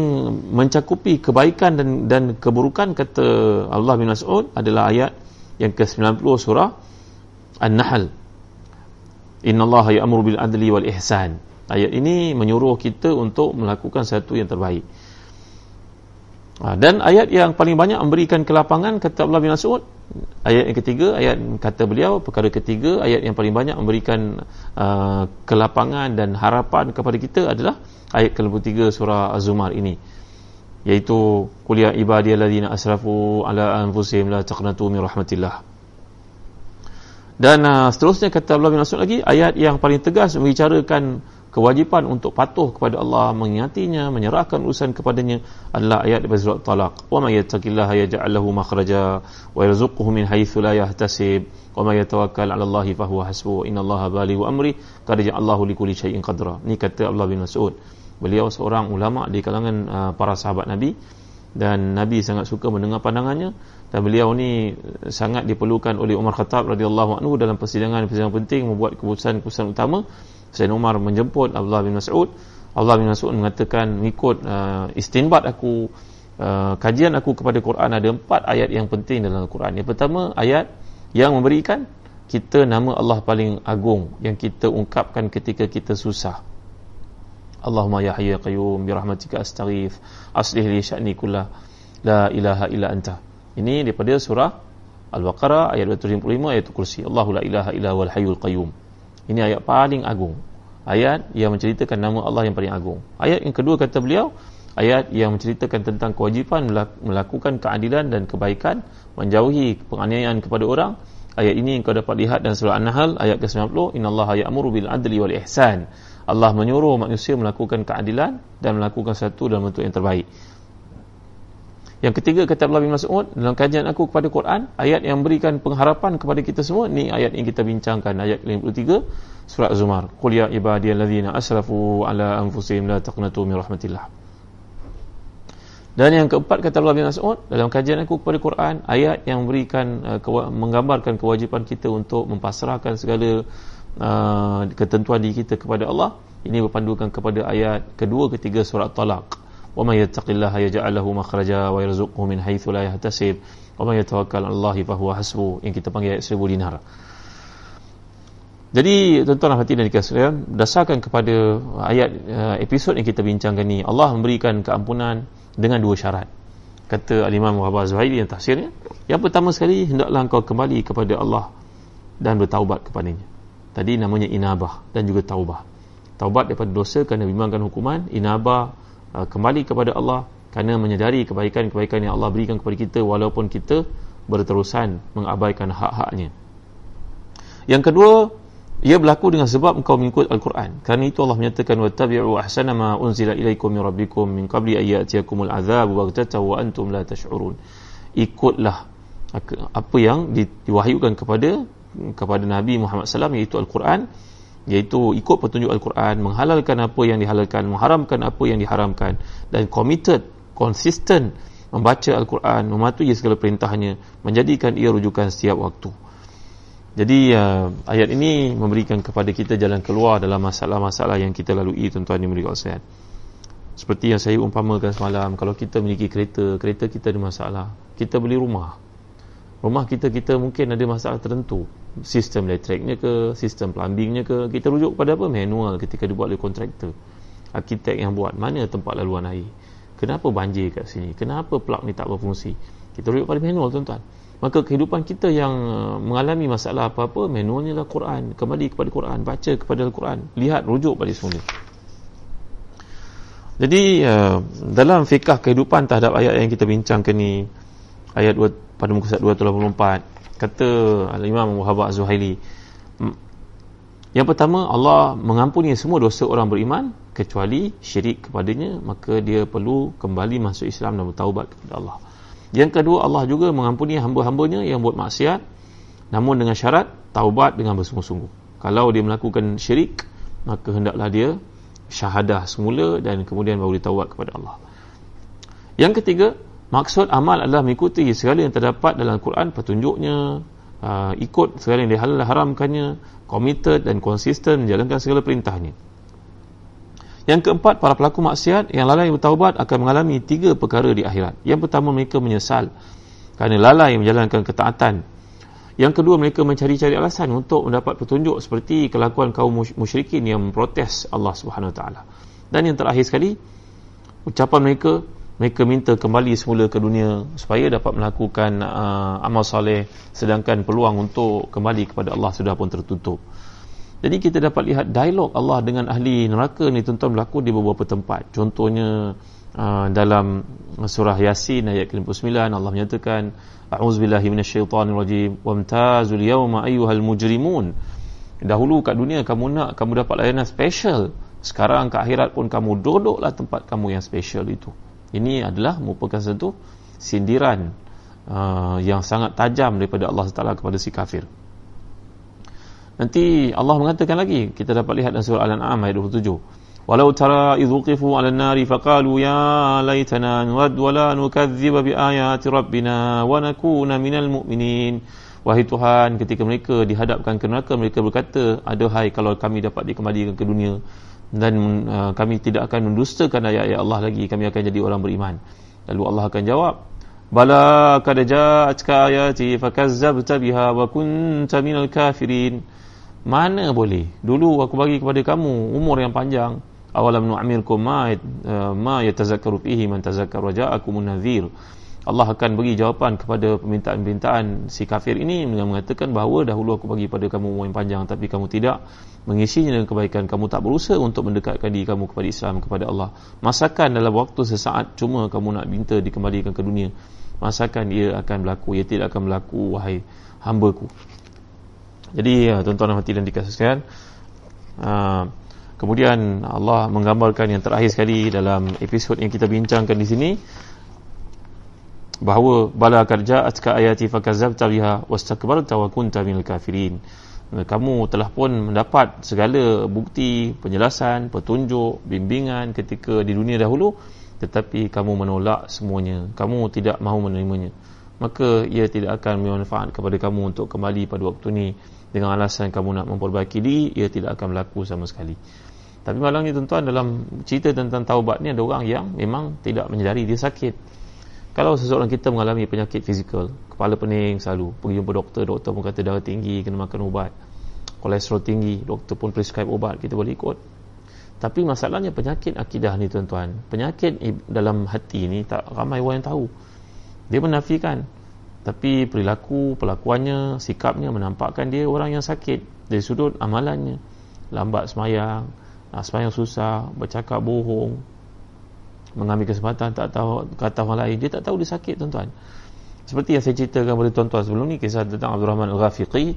mencakupi kebaikan dan dan keburukan kata Allah bin Mas'ud adalah ayat yang ke-90 surah An-Nahl. Inna Allah ya'muru bil adli wal ihsan. Ayat ini menyuruh kita untuk melakukan satu yang terbaik. Ha, dan ayat yang paling banyak memberikan kelapangan kata Allah bin Mas'ud ayat yang ketiga ayat kata beliau perkara ketiga ayat yang paling banyak memberikan uh, kelapangan dan harapan kepada kita adalah ayat ke-23 surah Az-Zumar ini. Yaitu qul ya ibadiyalladzina asrafu ala anfusihim la taqnatu min rahmatillah. Dan uh, seterusnya kata Allah bin Mas'ud lagi ayat yang paling tegas membicarakan kewajipan untuk patuh kepada Allah mengingatinya menyerahkan urusan kepadanya adalah ayat daripada surah Talaq. Wa may yattaqillaha yaj'al lahu makhraja wa yarzuqhu min haythu la yahtasib. Wa may yatawakkal 'ala Allah fa huwa hasbuh. Innallaha balighu amri. Qad ja'alahu likulli shay'in qadra. Ni kata Allah bin Mas'ud beliau seorang ulama di kalangan uh, para sahabat Nabi dan Nabi sangat suka mendengar pandangannya dan beliau ni sangat diperlukan oleh Umar Khattab radhiyallahu anhu dalam persidangan-persidangan penting membuat keputusan-keputusan utama. Sayyid Umar menjemput Abdullah bin Mas'ud. Abdullah bin Mas'ud mengatakan mengikut uh, istinbat aku uh, kajian aku kepada Quran ada empat ayat yang penting dalam Quran. Yang pertama ayat yang memberikan kita nama Allah paling agung yang kita ungkapkan ketika kita susah Allahumma ya hayya qayyum bi rahmatika astaghith aslih li sya'ni kullah la ilaha illa anta ini daripada surah Al-Baqarah ayat 255 ayat kursi Allahu la ilaha illa wal hayyul qayyum ini ayat paling agung. Ayat yang menceritakan nama Allah yang paling agung. Ayat yang kedua kata beliau, ayat yang menceritakan tentang kewajipan melakukan keadilan dan kebaikan, menjauhi penganiayaan kepada orang. Ayat ini kau dapat lihat dalam surah An-Nahl ayat ke-90, innallaha ya'muru bil adli wal ihsan. Allah menyuruh manusia melakukan keadilan dan melakukan satu dalam bentuk yang terbaik. Yang ketiga kata Abdullah bin Mas'ud dalam kajian aku kepada Quran, ayat yang memberikan pengharapan kepada kita semua ni ayat yang kita bincangkan ayat 53 surat Zumar. Qul ya ibadiyalladzina asrafu ala anfusihim la taqnatu min rahmatillah. Dan yang keempat kata Allah bin Mas'ud dalam kajian aku kepada Quran, ayat yang memberikan uh, menggambarkan kewajipan kita untuk mempasrahkan segala Ah, ketentuan diri kita kepada Allah ini berpandukan kepada ayat kedua ketiga surah talak wa may yattaqillaha yaj'al lahu makhraja wa yarzuqhu min haitsu la yahtasib. Wa may tawakkal 'ala Allah fa huwa hasbu yang kita panggil ayat seribu dinar. Jadi tuan-tuan dan hadirin sekalian berdasarkan kepada ah, ayat uh, episod yang kita bincangkan ini Allah memberikan keampunan dengan dua syarat. Kata al-Imam Muhammad Zuhairi yang tafsirnya yang pertama sekali hendaklah engkau kembali kepada Allah dan bertaubat kepadanya tadi namanya inabah dan juga taubah. Taubat daripada dosa kerana bimbangkan hukuman inabah Uh, kembali kepada Allah kerana menyedari kebaikan-kebaikan yang Allah berikan kepada kita walaupun kita berterusan mengabaikan hak-haknya. Yang kedua ia berlaku dengan sebab engkau mengikut Al-Quran. Kerana itu Allah menyatakan wattabi'u ahsana ma unzila ilaikum min rabbikum min qabli ayyatiyakumul azab baghtatan wa antum la tash'urun. Ikutlah apa yang diwahyukan kepada kepada Nabi Muhammad SAW iaitu Al-Quran iaitu ikut petunjuk Al-Quran menghalalkan apa yang dihalalkan mengharamkan apa yang diharamkan dan committed konsisten membaca Al-Quran mematuhi segala perintahnya menjadikan ia rujukan setiap waktu. Jadi uh, ayat ini memberikan kepada kita jalan keluar dalam masalah-masalah yang kita lalui tuan-tuan yang berikut saya seperti yang saya umpamakan semalam kalau kita memiliki kereta kereta kita ada masalah kita beli rumah rumah kita kita mungkin ada masalah tertentu. Sistem elektriknya ke sistem plumbingnya ke kita rujuk kepada apa? Manual ketika dibuat oleh kontraktor. Arkitek yang buat mana tempat laluan air? Kenapa banjir kat sini? Kenapa plug ni tak berfungsi? Kita rujuk pada manual tuan-tuan. Maka kehidupan kita yang uh, mengalami masalah apa-apa manualnya lah Quran. Kembali kepada Quran baca kepada Al-Quran. Lihat rujuk pada semula. Jadi uh, dalam fikah kehidupan terhadap ayat yang kita bincangkan ni ayat 2 pada muka surat 284 kata Al-Imam Muhammad Az-Zuhaili yang pertama Allah mengampuni semua dosa orang beriman kecuali syirik kepadanya maka dia perlu kembali masuk Islam dan bertaubat kepada Allah. Yang kedua Allah juga mengampuni hamba-hambanya yang buat maksiat namun dengan syarat taubat dengan bersungguh-sungguh. Kalau dia melakukan syirik maka hendaklah dia syahadah semula dan kemudian baru ditaubat kepada Allah. Yang ketiga Maksud amal adalah mengikuti segala yang terdapat dalam Al-Quran, petunjuknya, uh, ikut segala yang dihalal haramkannya, committed dan konsisten menjalankan segala perintahnya. Yang keempat, para pelaku maksiat yang lalai bertaubat akan mengalami tiga perkara di akhirat. Yang pertama, mereka menyesal kerana lalai menjalankan ketaatan. Yang kedua, mereka mencari-cari alasan untuk mendapat petunjuk seperti kelakuan kaum musyrikin yang memprotes Allah Subhanahu Wa Dan yang terakhir sekali, ucapan mereka mereka minta kembali semula ke dunia supaya dapat melakukan uh, amal soleh sedangkan peluang untuk kembali kepada Allah sudah pun tertutup. Jadi kita dapat lihat dialog Allah dengan ahli neraka ni tuan-tuan berlaku di beberapa tempat. Contohnya uh, dalam surah Yasin ayat ke-59 Allah menyatakan a'udzubillahi minasyaitonirrajim wamtazul yawma ayyuhal mujrimun. Dahulu kat dunia kamu nak kamu dapat layanan special. Sekarang ke akhirat pun kamu duduklah tempat kamu yang special itu ini adalah merupakan satu sindiran uh, yang sangat tajam daripada Allah Taala kepada si kafir. Nanti Allah mengatakan lagi, kita dapat lihat dalam surah Al-An'am ayat 27. Walau tara idh wuqifu 'ala an-nari faqalu ya laitana nurad wa la nukadziba bi ayati rabbina wa nakuna minal mu'minin. Wahai Tuhan, ketika mereka dihadapkan ke neraka, mereka berkata, adahai kalau kami dapat dikembalikan ke dunia, dan uh, kami tidak akan mendustakan ayat-ayat Allah lagi. Kami akan jadi orang beriman. Lalu Allah akan jawab bala kad ja'atka ayati fakazzabta biha wa kunta minal kafirin. Mana boleh? Dulu aku bagi kepada kamu umur yang panjang. Awalam nu'amirkum ma uh, ma yatazakkaru fihi man tazakkara ja'akumun nadhir Allah akan bagi jawapan kepada permintaan-permintaan si kafir ini dengan mengatakan bahawa dahulu aku bagi pada kamu umur yang panjang tapi kamu tidak. Mengisinya dengan kebaikan kamu tak berusaha untuk mendekatkan diri kamu kepada Islam kepada Allah. Masakan dalam waktu sesaat cuma kamu nak minta dikembalikan ke dunia. Masakan ia akan berlaku ia tidak akan berlaku wahai hambaku. Jadi ya, tuan-tuan hati dan dikasihkan uh, kemudian Allah menggambarkan yang terakhir sekali dalam episod yang kita bincangkan di sini bahawa bala karja'atka ayati fakazabta biha wastakbarta wa kunta minal kafirin. Kamu telah pun mendapat segala bukti, penjelasan, petunjuk, bimbingan ketika di dunia dahulu tetapi kamu menolak semuanya. Kamu tidak mahu menerimanya. Maka ia tidak akan bermanfaat kepada kamu untuk kembali pada waktu ini. Dengan alasan kamu nak memperbaiki diri ia tidak akan berlaku sama sekali. Tapi malam ni tuan-tuan dalam cerita tentang taubat ni ada orang yang memang tidak menyedari dia sakit kalau seseorang kita mengalami penyakit fizikal kepala pening selalu pergi jumpa doktor doktor pun kata darah tinggi kena makan ubat. Kolesterol tinggi doktor pun prescribe ubat kita boleh ikut. Tapi masalahnya penyakit akidah ni tuan-tuan. Penyakit dalam hati ni tak ramai orang yang tahu. Dia menafikan. Tapi perilaku pelakuannya sikapnya menampakkan dia orang yang sakit. Dari sudut amalannya. Lambat semayang semayang susah bercakap bohong mengambil kesempatan tak tahu kata orang lain dia tak tahu dia sakit tuan-tuan. Seperti yang saya ceritakan kepada tuan-tuan sebelum ni kisah tentang Abdul Rahman Al-Ghafiqi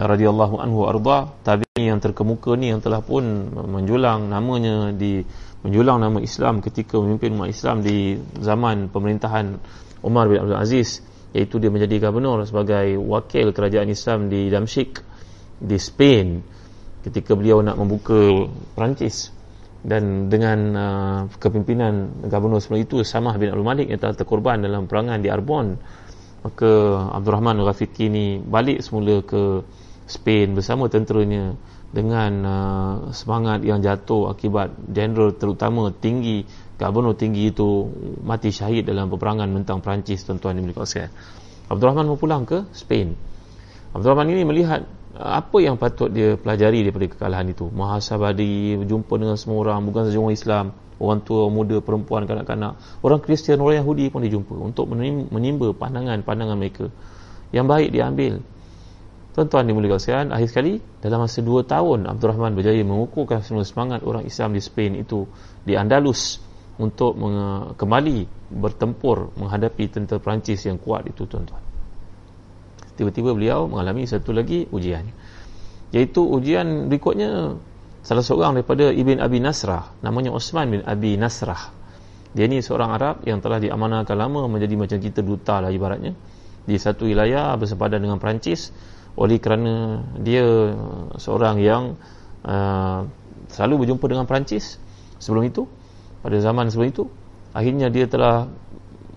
radhiyallahu anhu arda tabi'in yang terkemuka ni yang telah pun menjulang namanya di menjulang nama Islam ketika memimpin umat Islam di zaman pemerintahan Umar bin Abdul Aziz. Iaitu dia menjadi gubernur sebagai wakil kerajaan Islam di Damsyik di Spain ketika beliau nak membuka Perancis dan dengan uh, kepimpinan gubernur sebelum itu Samah bin Abdul Malik yang telah terkorban dalam perangan di Arbon maka Abdul Rahman Rafiqi ni balik semula ke Spain bersama tenteranya dengan uh, semangat yang jatuh akibat general terutama tinggi gubernur tinggi itu mati syahid dalam peperangan mentang Perancis tuan-tuan yang sekalian. Abdul Rahman mau pulang ke Spain. Abdul Rahman ini melihat apa yang patut dia pelajari daripada kekalahan itu? Muhasabadi berjumpa dengan semua orang bukan sahaja orang Islam orang tua, muda, perempuan, kanak-kanak. Orang Kristian, orang Yahudi pun dijumpa untuk menimba pandangan-pandangan mereka. Yang baik diambil tuan-tuan dimuliakan sekalian akhir sekali dalam masa 2 tahun Abdul Rahman berjaya mengukuhkan semua semangat orang Islam di Spain itu di Andalus untuk kembali bertempur menghadapi tentera Perancis yang kuat itu tuan-tuan tiba-tiba beliau mengalami satu lagi ujian. Iaitu ujian berikutnya salah seorang daripada Ibn Abi Nasrah namanya Osman bin Abi Nasrah. Dia ni seorang Arab yang telah diamanahkan lama menjadi macam kita duta lah ibaratnya. Di satu wilayah bersepadan dengan Perancis oleh kerana dia seorang yang uh, selalu berjumpa dengan Perancis sebelum itu. Pada zaman sebelum itu akhirnya dia telah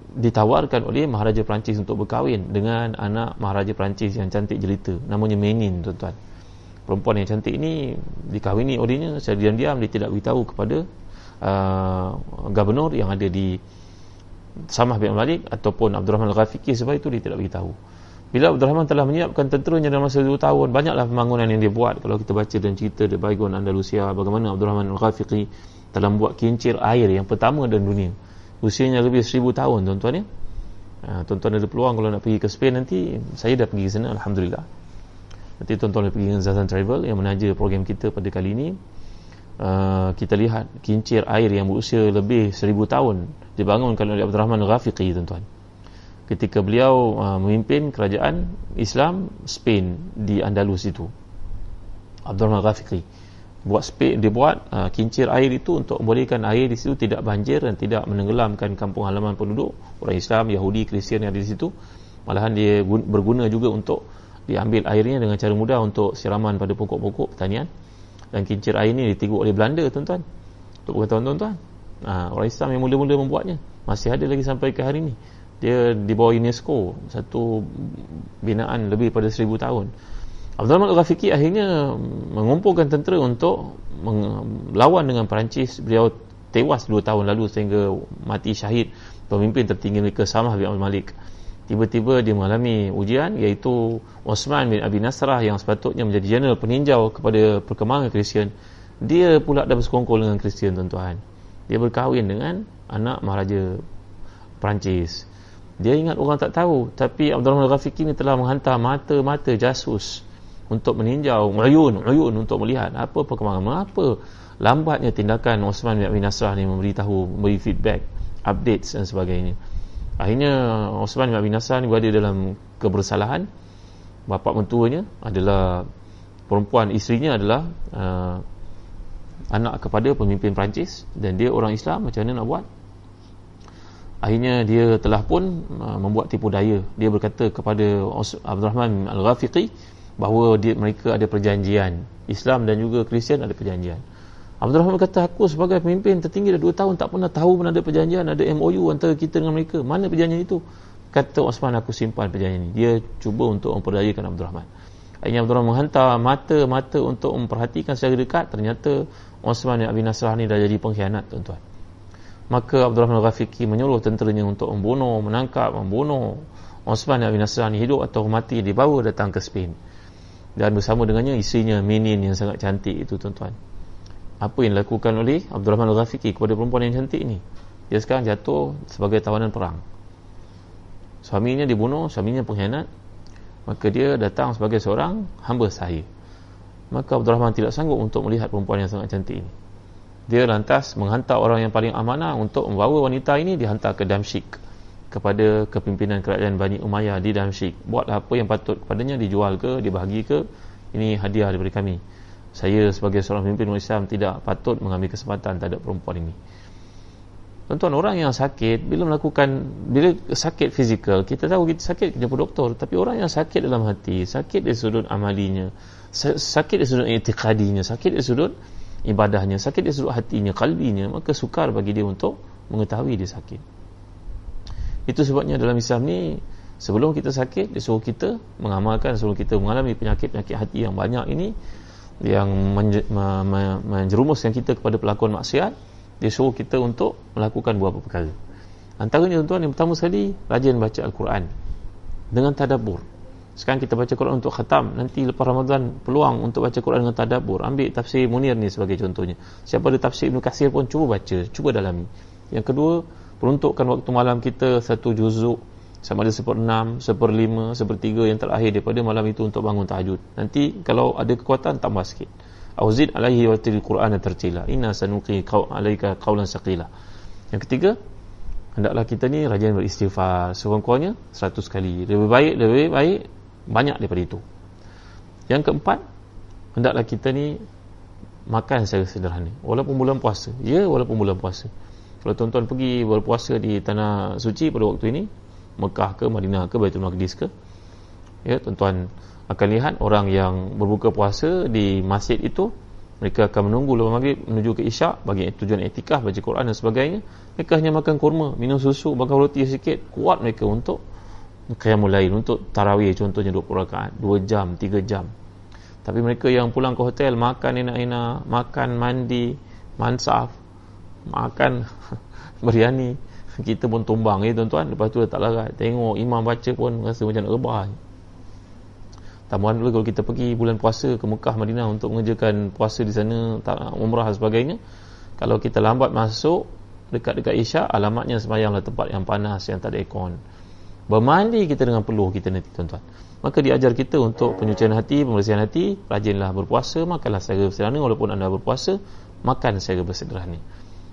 ditawarkan oleh Maharaja Perancis untuk berkahwin dengan anak Maharaja Perancis yang cantik jelita. Namanya Menin tuan-tuan. Perempuan yang cantik ini dikahwini olehnya secara diam-diam. Dia tidak beritahu kepada uh, gubernur yang ada di Samah bin Malik ataupun Abdul Rahman Al-Ghafiqi sebab itu dia tidak beritahu. Bila Abdul Rahman telah menyiapkan tenteranya dalam masa 2 tahun banyaklah pembangunan yang dia buat. Kalau kita baca dan cerita di Baygon Andalusia bagaimana Abdul Rahman Al-Ghafiqi telah membuat kincir air yang pertama dalam dunia usianya lebih seribu tahun tuan-tuan ya. Ha, tuan-tuan ada peluang kalau nak pergi ke Spain nanti saya dah pergi ke sana Alhamdulillah. Nanti tuan-tuan boleh pergi dengan Zazan Travel yang menaja program kita pada kali ini. Uh, kita lihat kincir air yang berusia lebih seribu tahun dibangunkan oleh Abdul Rahman Ghafiqi tuan-tuan. Ketika beliau uh, memimpin kerajaan Islam Spain di Andalus itu. Abdul Rahman Ghafiqi buat spek dia buat uh, kincir air itu untuk membolehkan air di situ tidak banjir dan tidak menenggelamkan kampung halaman penduduk. Orang Islam, Yahudi, Kristian yang ada di situ malahan dia berguna juga untuk diambil airnya dengan cara mudah untuk siraman pada pokok-pokok pertanian. Dan kincir air ini ditiguk oleh Belanda tuan-tuan. Untuk pengetahuan tuan-tuan uh, orang Islam yang mula-mula membuatnya. Masih ada lagi sampai ke hari ini. Dia di bawah UNESCO satu binaan lebih pada seribu tahun Abdul Rahman Al-Ghafiqi akhirnya mengumpulkan tentera untuk melawan dengan Perancis. Beliau tewas 2 tahun lalu sehingga mati syahid. Pemimpin tertinggi mereka Samah bin Abdul Malik. Tiba-tiba dia mengalami ujian iaitu Osman bin Abi Nasrah yang sepatutnya menjadi jeneral peninjau kepada perkembangan Kristian. Dia pula dah bersekongkol dengan Kristian tuan-tuan. Dia berkahwin dengan anak Maharaja Perancis. Dia ingat orang tak tahu tapi Abdul Rahman Al-Ghafiqi ni telah menghantar mata-mata jasus untuk meninjau uyun uyun untuk melihat apa perkembangan apa lambatnya tindakan Osman bin Abi Nasrah ni memberitahu memberi feedback updates dan sebagainya. Akhirnya Osman bin Abi Nasrah ni berada dalam kebersalahan. Bapa mentuanya adalah perempuan isterinya adalah uh, anak kepada pemimpin Perancis dan dia orang Islam macam mana nak buat? Akhirnya dia telah pun uh, membuat tipu daya. Dia berkata kepada Abdul Rahman Al-Ghafiqi bahawa dia, mereka ada perjanjian. Islam dan juga Kristian ada perjanjian. Abdul Rahman kata aku sebagai pemimpin tertinggi dah 2 tahun tak pernah tahu pun ada perjanjian ada MOU antara kita dengan mereka. Mana perjanjian itu? Kata Osman aku simpan perjanjian ini. Dia cuba untuk memperdayakan Abdul Rahman. Akhirnya Abdul Rahman menghantar mata-mata untuk memperhatikan secara dekat. Ternyata Osman bin Abi Nasrah ni dah jadi pengkhianat tuan-tuan. Maka Abdul Rahman Ghafiqi menyuruh tenteranya untuk membunuh, menangkap, membunuh Osman bin Nasrani hidup atau mati dibawa datang ke Spain dan bersama dengannya isinya Minin yang sangat cantik itu tuan-tuan. Apa yang dilakukan oleh Abdul Rahman Ghafiqi kepada perempuan yang cantik ini? Dia sekarang jatuh sebagai tawanan perang. Suaminya dibunuh, suaminya pengkhianat. Maka dia datang sebagai seorang hamba sahih. Maka Abdul Rahman tidak sanggup untuk melihat perempuan yang sangat cantik ini. Dia lantas menghantar orang yang paling amanah untuk membawa wanita ini dihantar ke Damsyik kepada kepimpinan kerajaan Bani Umayyah di Damsyik buatlah apa yang patut kepadanya dijual ke dibahagi ke ini hadiah daripada kami. Saya sebagai seorang pemimpin umat Islam tidak patut mengambil kesempatan terhadap perempuan ini. Tuan-tuan orang yang sakit bila melakukan bila sakit fizikal kita tahu kita sakit jumpa doktor tapi orang yang sakit dalam hati sakit dari sudut amalinya sakit dari sudut etikadinya sakit dari sudut ibadahnya sakit dia sudut hatinya kalbinya maka sukar bagi dia untuk mengetahui dia sakit itu sebabnya dalam Islam ni sebelum kita sakit dia suruh kita mengamalkan sebelum kita mengalami penyakit-penyakit hati yang banyak ini yang menje, me, me, menjerumuskan kita kepada pelakuan maksiat dia suruh kita untuk melakukan beberapa perkara. Antaranya tuan-tuan yang pertama sekali rajin baca Al-Quran dengan tadabur sekarang kita baca Quran untuk khatam nanti lepas Ramadan peluang untuk baca Quran dengan tadabbur. Ambil tafsir Munir ni sebagai contohnya. Siapa ada tafsir Ibn Qasir pun cuba baca cuba dalami. Yang kedua peruntukkan waktu malam kita satu juzuk sama ada seper enam, seper lima, seper tiga yang terakhir daripada malam itu untuk bangun tahajud. Nanti kalau ada kekuatan tambah sikit. Auzid alaihi wa til Quran tercila inna sanuqi qaw alaika qawlan saqila. Yang ketiga hendaklah kita ni rajin beristighfar. Sekurang-kurangnya 100 kali. Lebih baik lebih baik banyak daripada itu. Yang keempat hendaklah kita ni makan secara sederhana. Walaupun bulan puasa. Ya walaupun bulan puasa kalau tuan-tuan pergi berpuasa di tanah suci pada waktu ini Mekah ke Madinah ke Baitul Maqdis ke ya tuan-tuan akan lihat orang yang berbuka puasa di masjid itu mereka akan menunggu lepas maghrib menuju ke isyak bagi tujuan etikah baca Quran dan sebagainya. Mereka hanya makan kurma minum susu makan roti sikit kuat mereka untuk qiyamul lail untuk tarawih contohnya 20 rakaat 2 jam 3 jam. Tapi mereka yang pulang ke hotel makan enak-enak makan mandi mansaf makan. Biryani. Kita pun tumbang. Ya tuan-tuan. Lepas tu tak larat tengok imam baca pun rasa macam nak rebah. Tambahan dulu kalau kita pergi bulan puasa ke Mekah Madinah untuk mengerjakan puasa di sana umrah dan sebagainya kalau kita lambat masuk dekat-dekat isyak alamatnya semayanglah tempat yang panas yang tak ada aircon. Bermandi kita dengan peluh kita nanti tuan-tuan. Maka diajar kita untuk penyucian hati pembersihan hati rajinlah berpuasa makanlah secara sederhana walaupun anda berpuasa makan secara bersederhana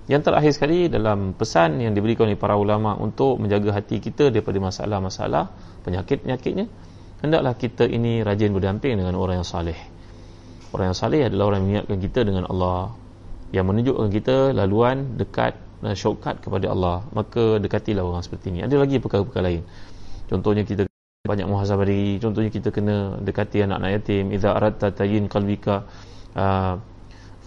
yang terakhir sekali dalam pesan yang diberikan oleh para ulama untuk menjaga hati kita daripada masalah-masalah penyakit-penyakitnya hendaklah kita ini rajin berdamping dengan orang yang saleh orang yang saleh adalah orang yang mengingatkan kita dengan Allah yang menunjukkan kita laluan dekat dan shortcut kepada Allah. Maka dekatilah orang seperti ini. Ada lagi perkara-perkara lain. Contohnya kita banyak muhasabah diri contohnya kita kena dekati anak-anak yatim. Idza aradta tayin qalbika uh,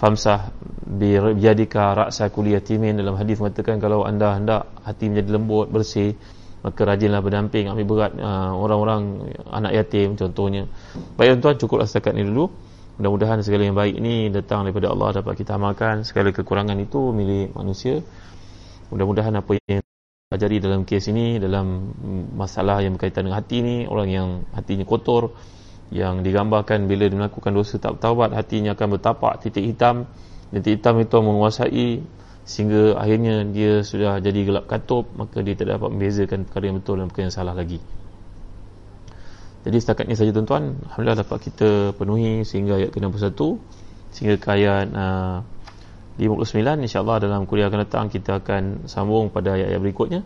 famsah bi yadika ra'sa kulli yatimin. Dalam hadis mengatakan kalau anda hendak hati menjadi lembut bersih maka rajinlah berdamping ambil berat uh, orang-orang anak yatim contohnya. Baik tuan cukuplah setakat ini dulu. Mudah-mudahan segala yang baik ini datang daripada Allah dapat kita amalkan segala kekurangan itu milik manusia. Mudah-mudahan apa yang pelajari dalam kes ini dalam masalah yang berkaitan dengan hati ini orang yang hatinya kotor yang digambarkan bila dia melakukan dosa tak bertaubat hatinya akan bertapak titik hitam. Titik hitam itu menguasai sehingga akhirnya dia sudah jadi gelap katup maka dia tidak dapat membezakan perkara yang betul dan perkara yang salah lagi. Jadi setakat ini saja tuan-tuan. Alhamdulillah dapat kita penuhi sehingga ayat ke-61. Sehingga ke ayat uh, 59 insyaAllah dalam kuliah akan datang kita akan sambung pada ayat-ayat berikutnya.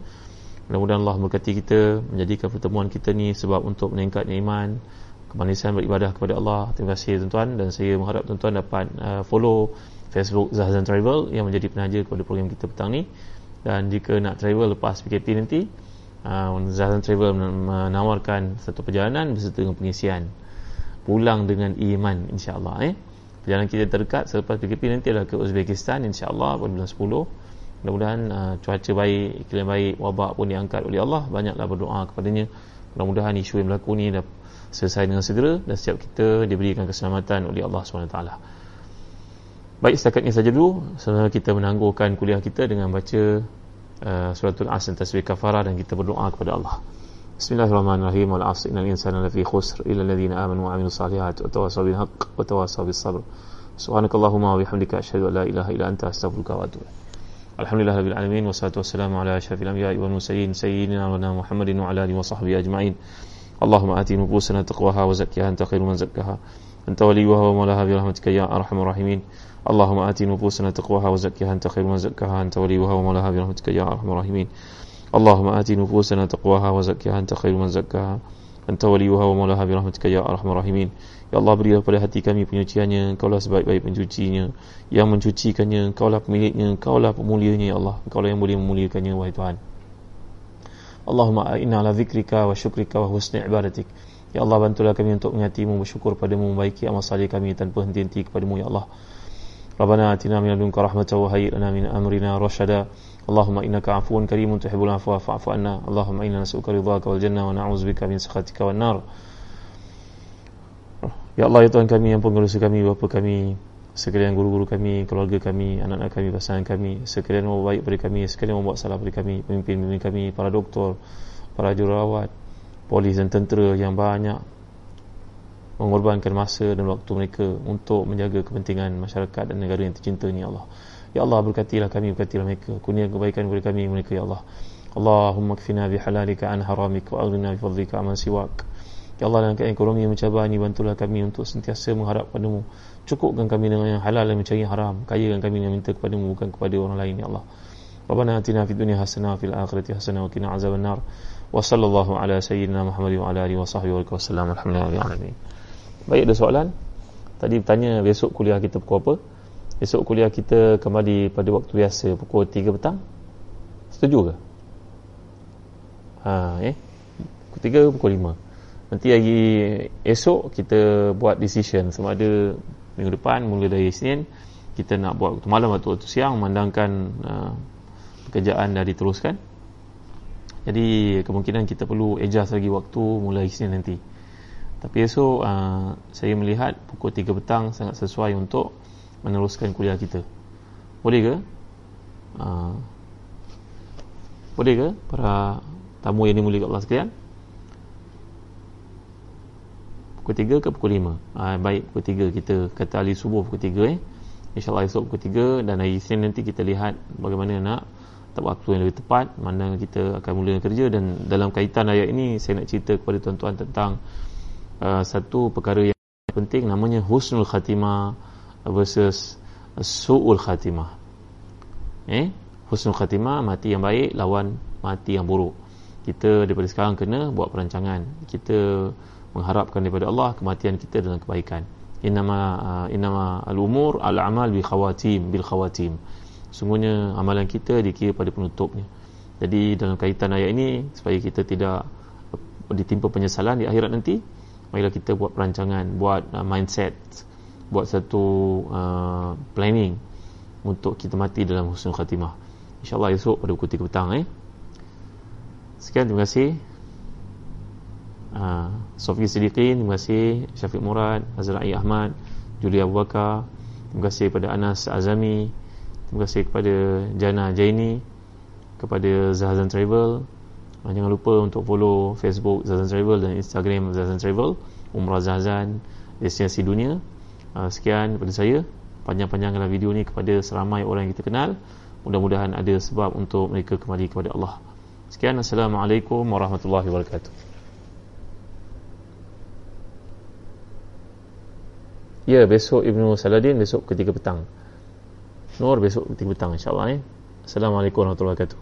Mudah-mudahan Allah berkati kita menjadikan pertemuan kita ni sebab untuk meningkatnya iman kemanisan beribadah kepada Allah. Terima kasih tuan-tuan. Dan saya mengharap tuan-tuan dapat uh, follow Facebook Zahzan Travel yang menjadi penaja kepada program kita petang ni. Dan jika nak travel lepas PKP nanti uh, Zahran Travel menawarkan satu perjalanan beserta dengan pengisian. Pulang dengan iman insyaAllah eh. perjalanan kita terdekat selepas PKP nanti adalah ke Uzbekistan insyaAllah pada bulan 10 mudah-mudahan uh, cuaca baik iklim baik wabak pun diangkat oleh Allah. Banyaklah berdoa kepadanya. Mudah-mudahan isu yang berlaku ni dah selesai dengan segera dan setiap kita diberikan keselamatan oleh Allah SWT baik setakat ini saja dulu. Sebenarnya kita menangguhkan kuliah kita dengan baca uh, suratul asr tasbih kafarah dan kita berdoa kepada Allah. Bismillahirrahmanirrahim. Wal asr innal insana lafi khusr illa alladhina amanu wa amilus salihat wa tawassaw bil haqq wa tawassaw bis sabr. Subhanakallahumma wa bihamdika asyhadu an la ilaha illa anta astaghfiruka wa atubu Rabbil Alamin Wassalatu wassalamu ala syafil anbiya wal mursalin Sayyidina Muhammadin wa ala alihi wa sahbihi ajma'in Allahumma ati nufusana taqwaha wa zakkiha anta khairu man zakkaha Anta waliyuha wa mawlaha bi rahmatika ya arhamar rahimin اللهم آت نفوسنا تقواها وزكها أنت خير من زكاها أنت وليها ومولاها برحمتك يا أرحم الراحمين اللهم آت نفوسنا تقواها وزكها أنت خير من زكاها أنت وليها ومولاها برحمتك يا أرحم الراحمين Ya Allah berilah pada hati kami penyuciannya Engkau lah sebaik-baik pencucinya Yang mencucikannya Engkau lah pemiliknya Engkau lah pemulianya Ya Allah Engkau lah yang boleh memuliakannya Wahai Tuhan Allahumma inna ala zikrika wa syukrika wa husni ibadatik Ya Allah bantulah kami untuk menyatimu bersyukur padamu membaiki amal salih kami tanpa henti-henti kepadamu Ya Allah Rabbana atina min ladunka rahmatan wa hayyi lana min amrina rashada. Allahumma innaka 'afuwun karimun tuhibbul 'afwa fa'fu 'anna. Allahumma inna nas'aluka ridhaka wal jannah wa na'udzubika min sakhatika wan nar. Ya Allah ya Tuhan kami yang pengurusi kami bapa kami sekalian guru-guru kami, keluarga kami, anak-anak kami, pasangan kami, sekalian mau baik pada kami, sekalian mau buat salah pada kami, pemimpin-pemimpin kami, para doktor, para jururawat, polis dan tentera yang banyak mengorbankan masa dan waktu mereka untuk menjaga kepentingan masyarakat dan negara yang tercinta ni Allah. Ya Allah berkatilah kami berkatilah mereka. Kurnia kebaikan kepada kami mereka ya Allah. Allahumma kfina bi halalika an haramik wa aghnina bi aman siwak. Ya Allah dalam keadaan ekonomi yang mencabar ni bantulah kami untuk sentiasa mengharap padamu. Cukupkan kami dengan yang halal dan mencari haram. Kayakan kami dengan minta kepadamu bukan kepada orang lain ya Allah. Atina fid dunya hasanah wa fil akhirati hasanah wa qina azabannar. Wa sallallahu ala sayyidina Muhammad wa ala alihi wa sahbihi wa sallam. Alhamdulillah. Baik ada soalan Tadi bertanya besok kuliah kita pukul apa Besok kuliah kita kembali pada waktu biasa Pukul 3 petang Setuju ke? Ha, eh? Pukul 3 pukul 5 Nanti hari esok kita buat decision Sama ada minggu depan mula dari Isnin Kita nak buat waktu malam atau waktu siang Memandangkan uh, pekerjaan dah diteruskan Jadi kemungkinan kita perlu adjust lagi waktu mulai Isnin nanti tapi esok uh, saya melihat pukul 3 petang sangat sesuai untuk meneruskan kuliah kita. Boleh ke? Uh, boleh ke para tamu yang dimuliakan Allah sekalian? Pukul 3 ke pukul 5? Uh, ah, baik, pukul 3 kita kata ahli subuh pukul 3 eh. InsyaAllah esok pukul 3 dan hari Isnin nanti kita lihat bagaimana nak tak waktu yang lebih tepat mana kita akan mula kerja. Dan dalam kaitan ayat ini saya nak cerita kepada tuan-tuan tentang uh, satu perkara yang penting namanya husnul khatimah versus su'ul khatimah. Eh? Husnul khatimah mati yang baik lawan mati yang buruk. Kita daripada sekarang kena buat perancangan. Kita mengharapkan daripada Allah kematian kita dalam kebaikan. Inama uh, inama al-umur al-amal bi khawatim bil khawatim sungguhnya amalan kita dikira pada penutupnya. Jadi dalam kaitan ayat ini supaya kita tidak ditimpa penyesalan di akhirat nanti marilah kita buat perancangan buat uh, mindset buat satu uh, planning untuk kita mati dalam husnul khatimah. Insyaallah esok pada pukul 3 petang eh. Sekian terima kasih uh, Sofi Siddiqin terima kasih. Syafiq Murad Azrai Ahmad Julia Bakar. Terima kasih kepada Anas Azami. Terima kasih kepada Jana Jaini kepada Zahazan Travel. Uh, jangan lupa untuk follow Facebook Zazan Travel dan Instagram Zazan Travel Umrah Zazan Destinasi Dunia. Uh, Sekian daripada saya. Panjang-panjanglah video ni kepada seramai orang yang kita kenal. Mudah-mudahan ada sebab untuk mereka kembali kepada Allah. Sekian. Assalamualaikum Warahmatullahi Wabarakatuh Ya besok Ibnu Saladin besok ketiga petang Nur besok ketiga petang insyaAllah eh? Assalamualaikum Warahmatullahi Wabarakatuh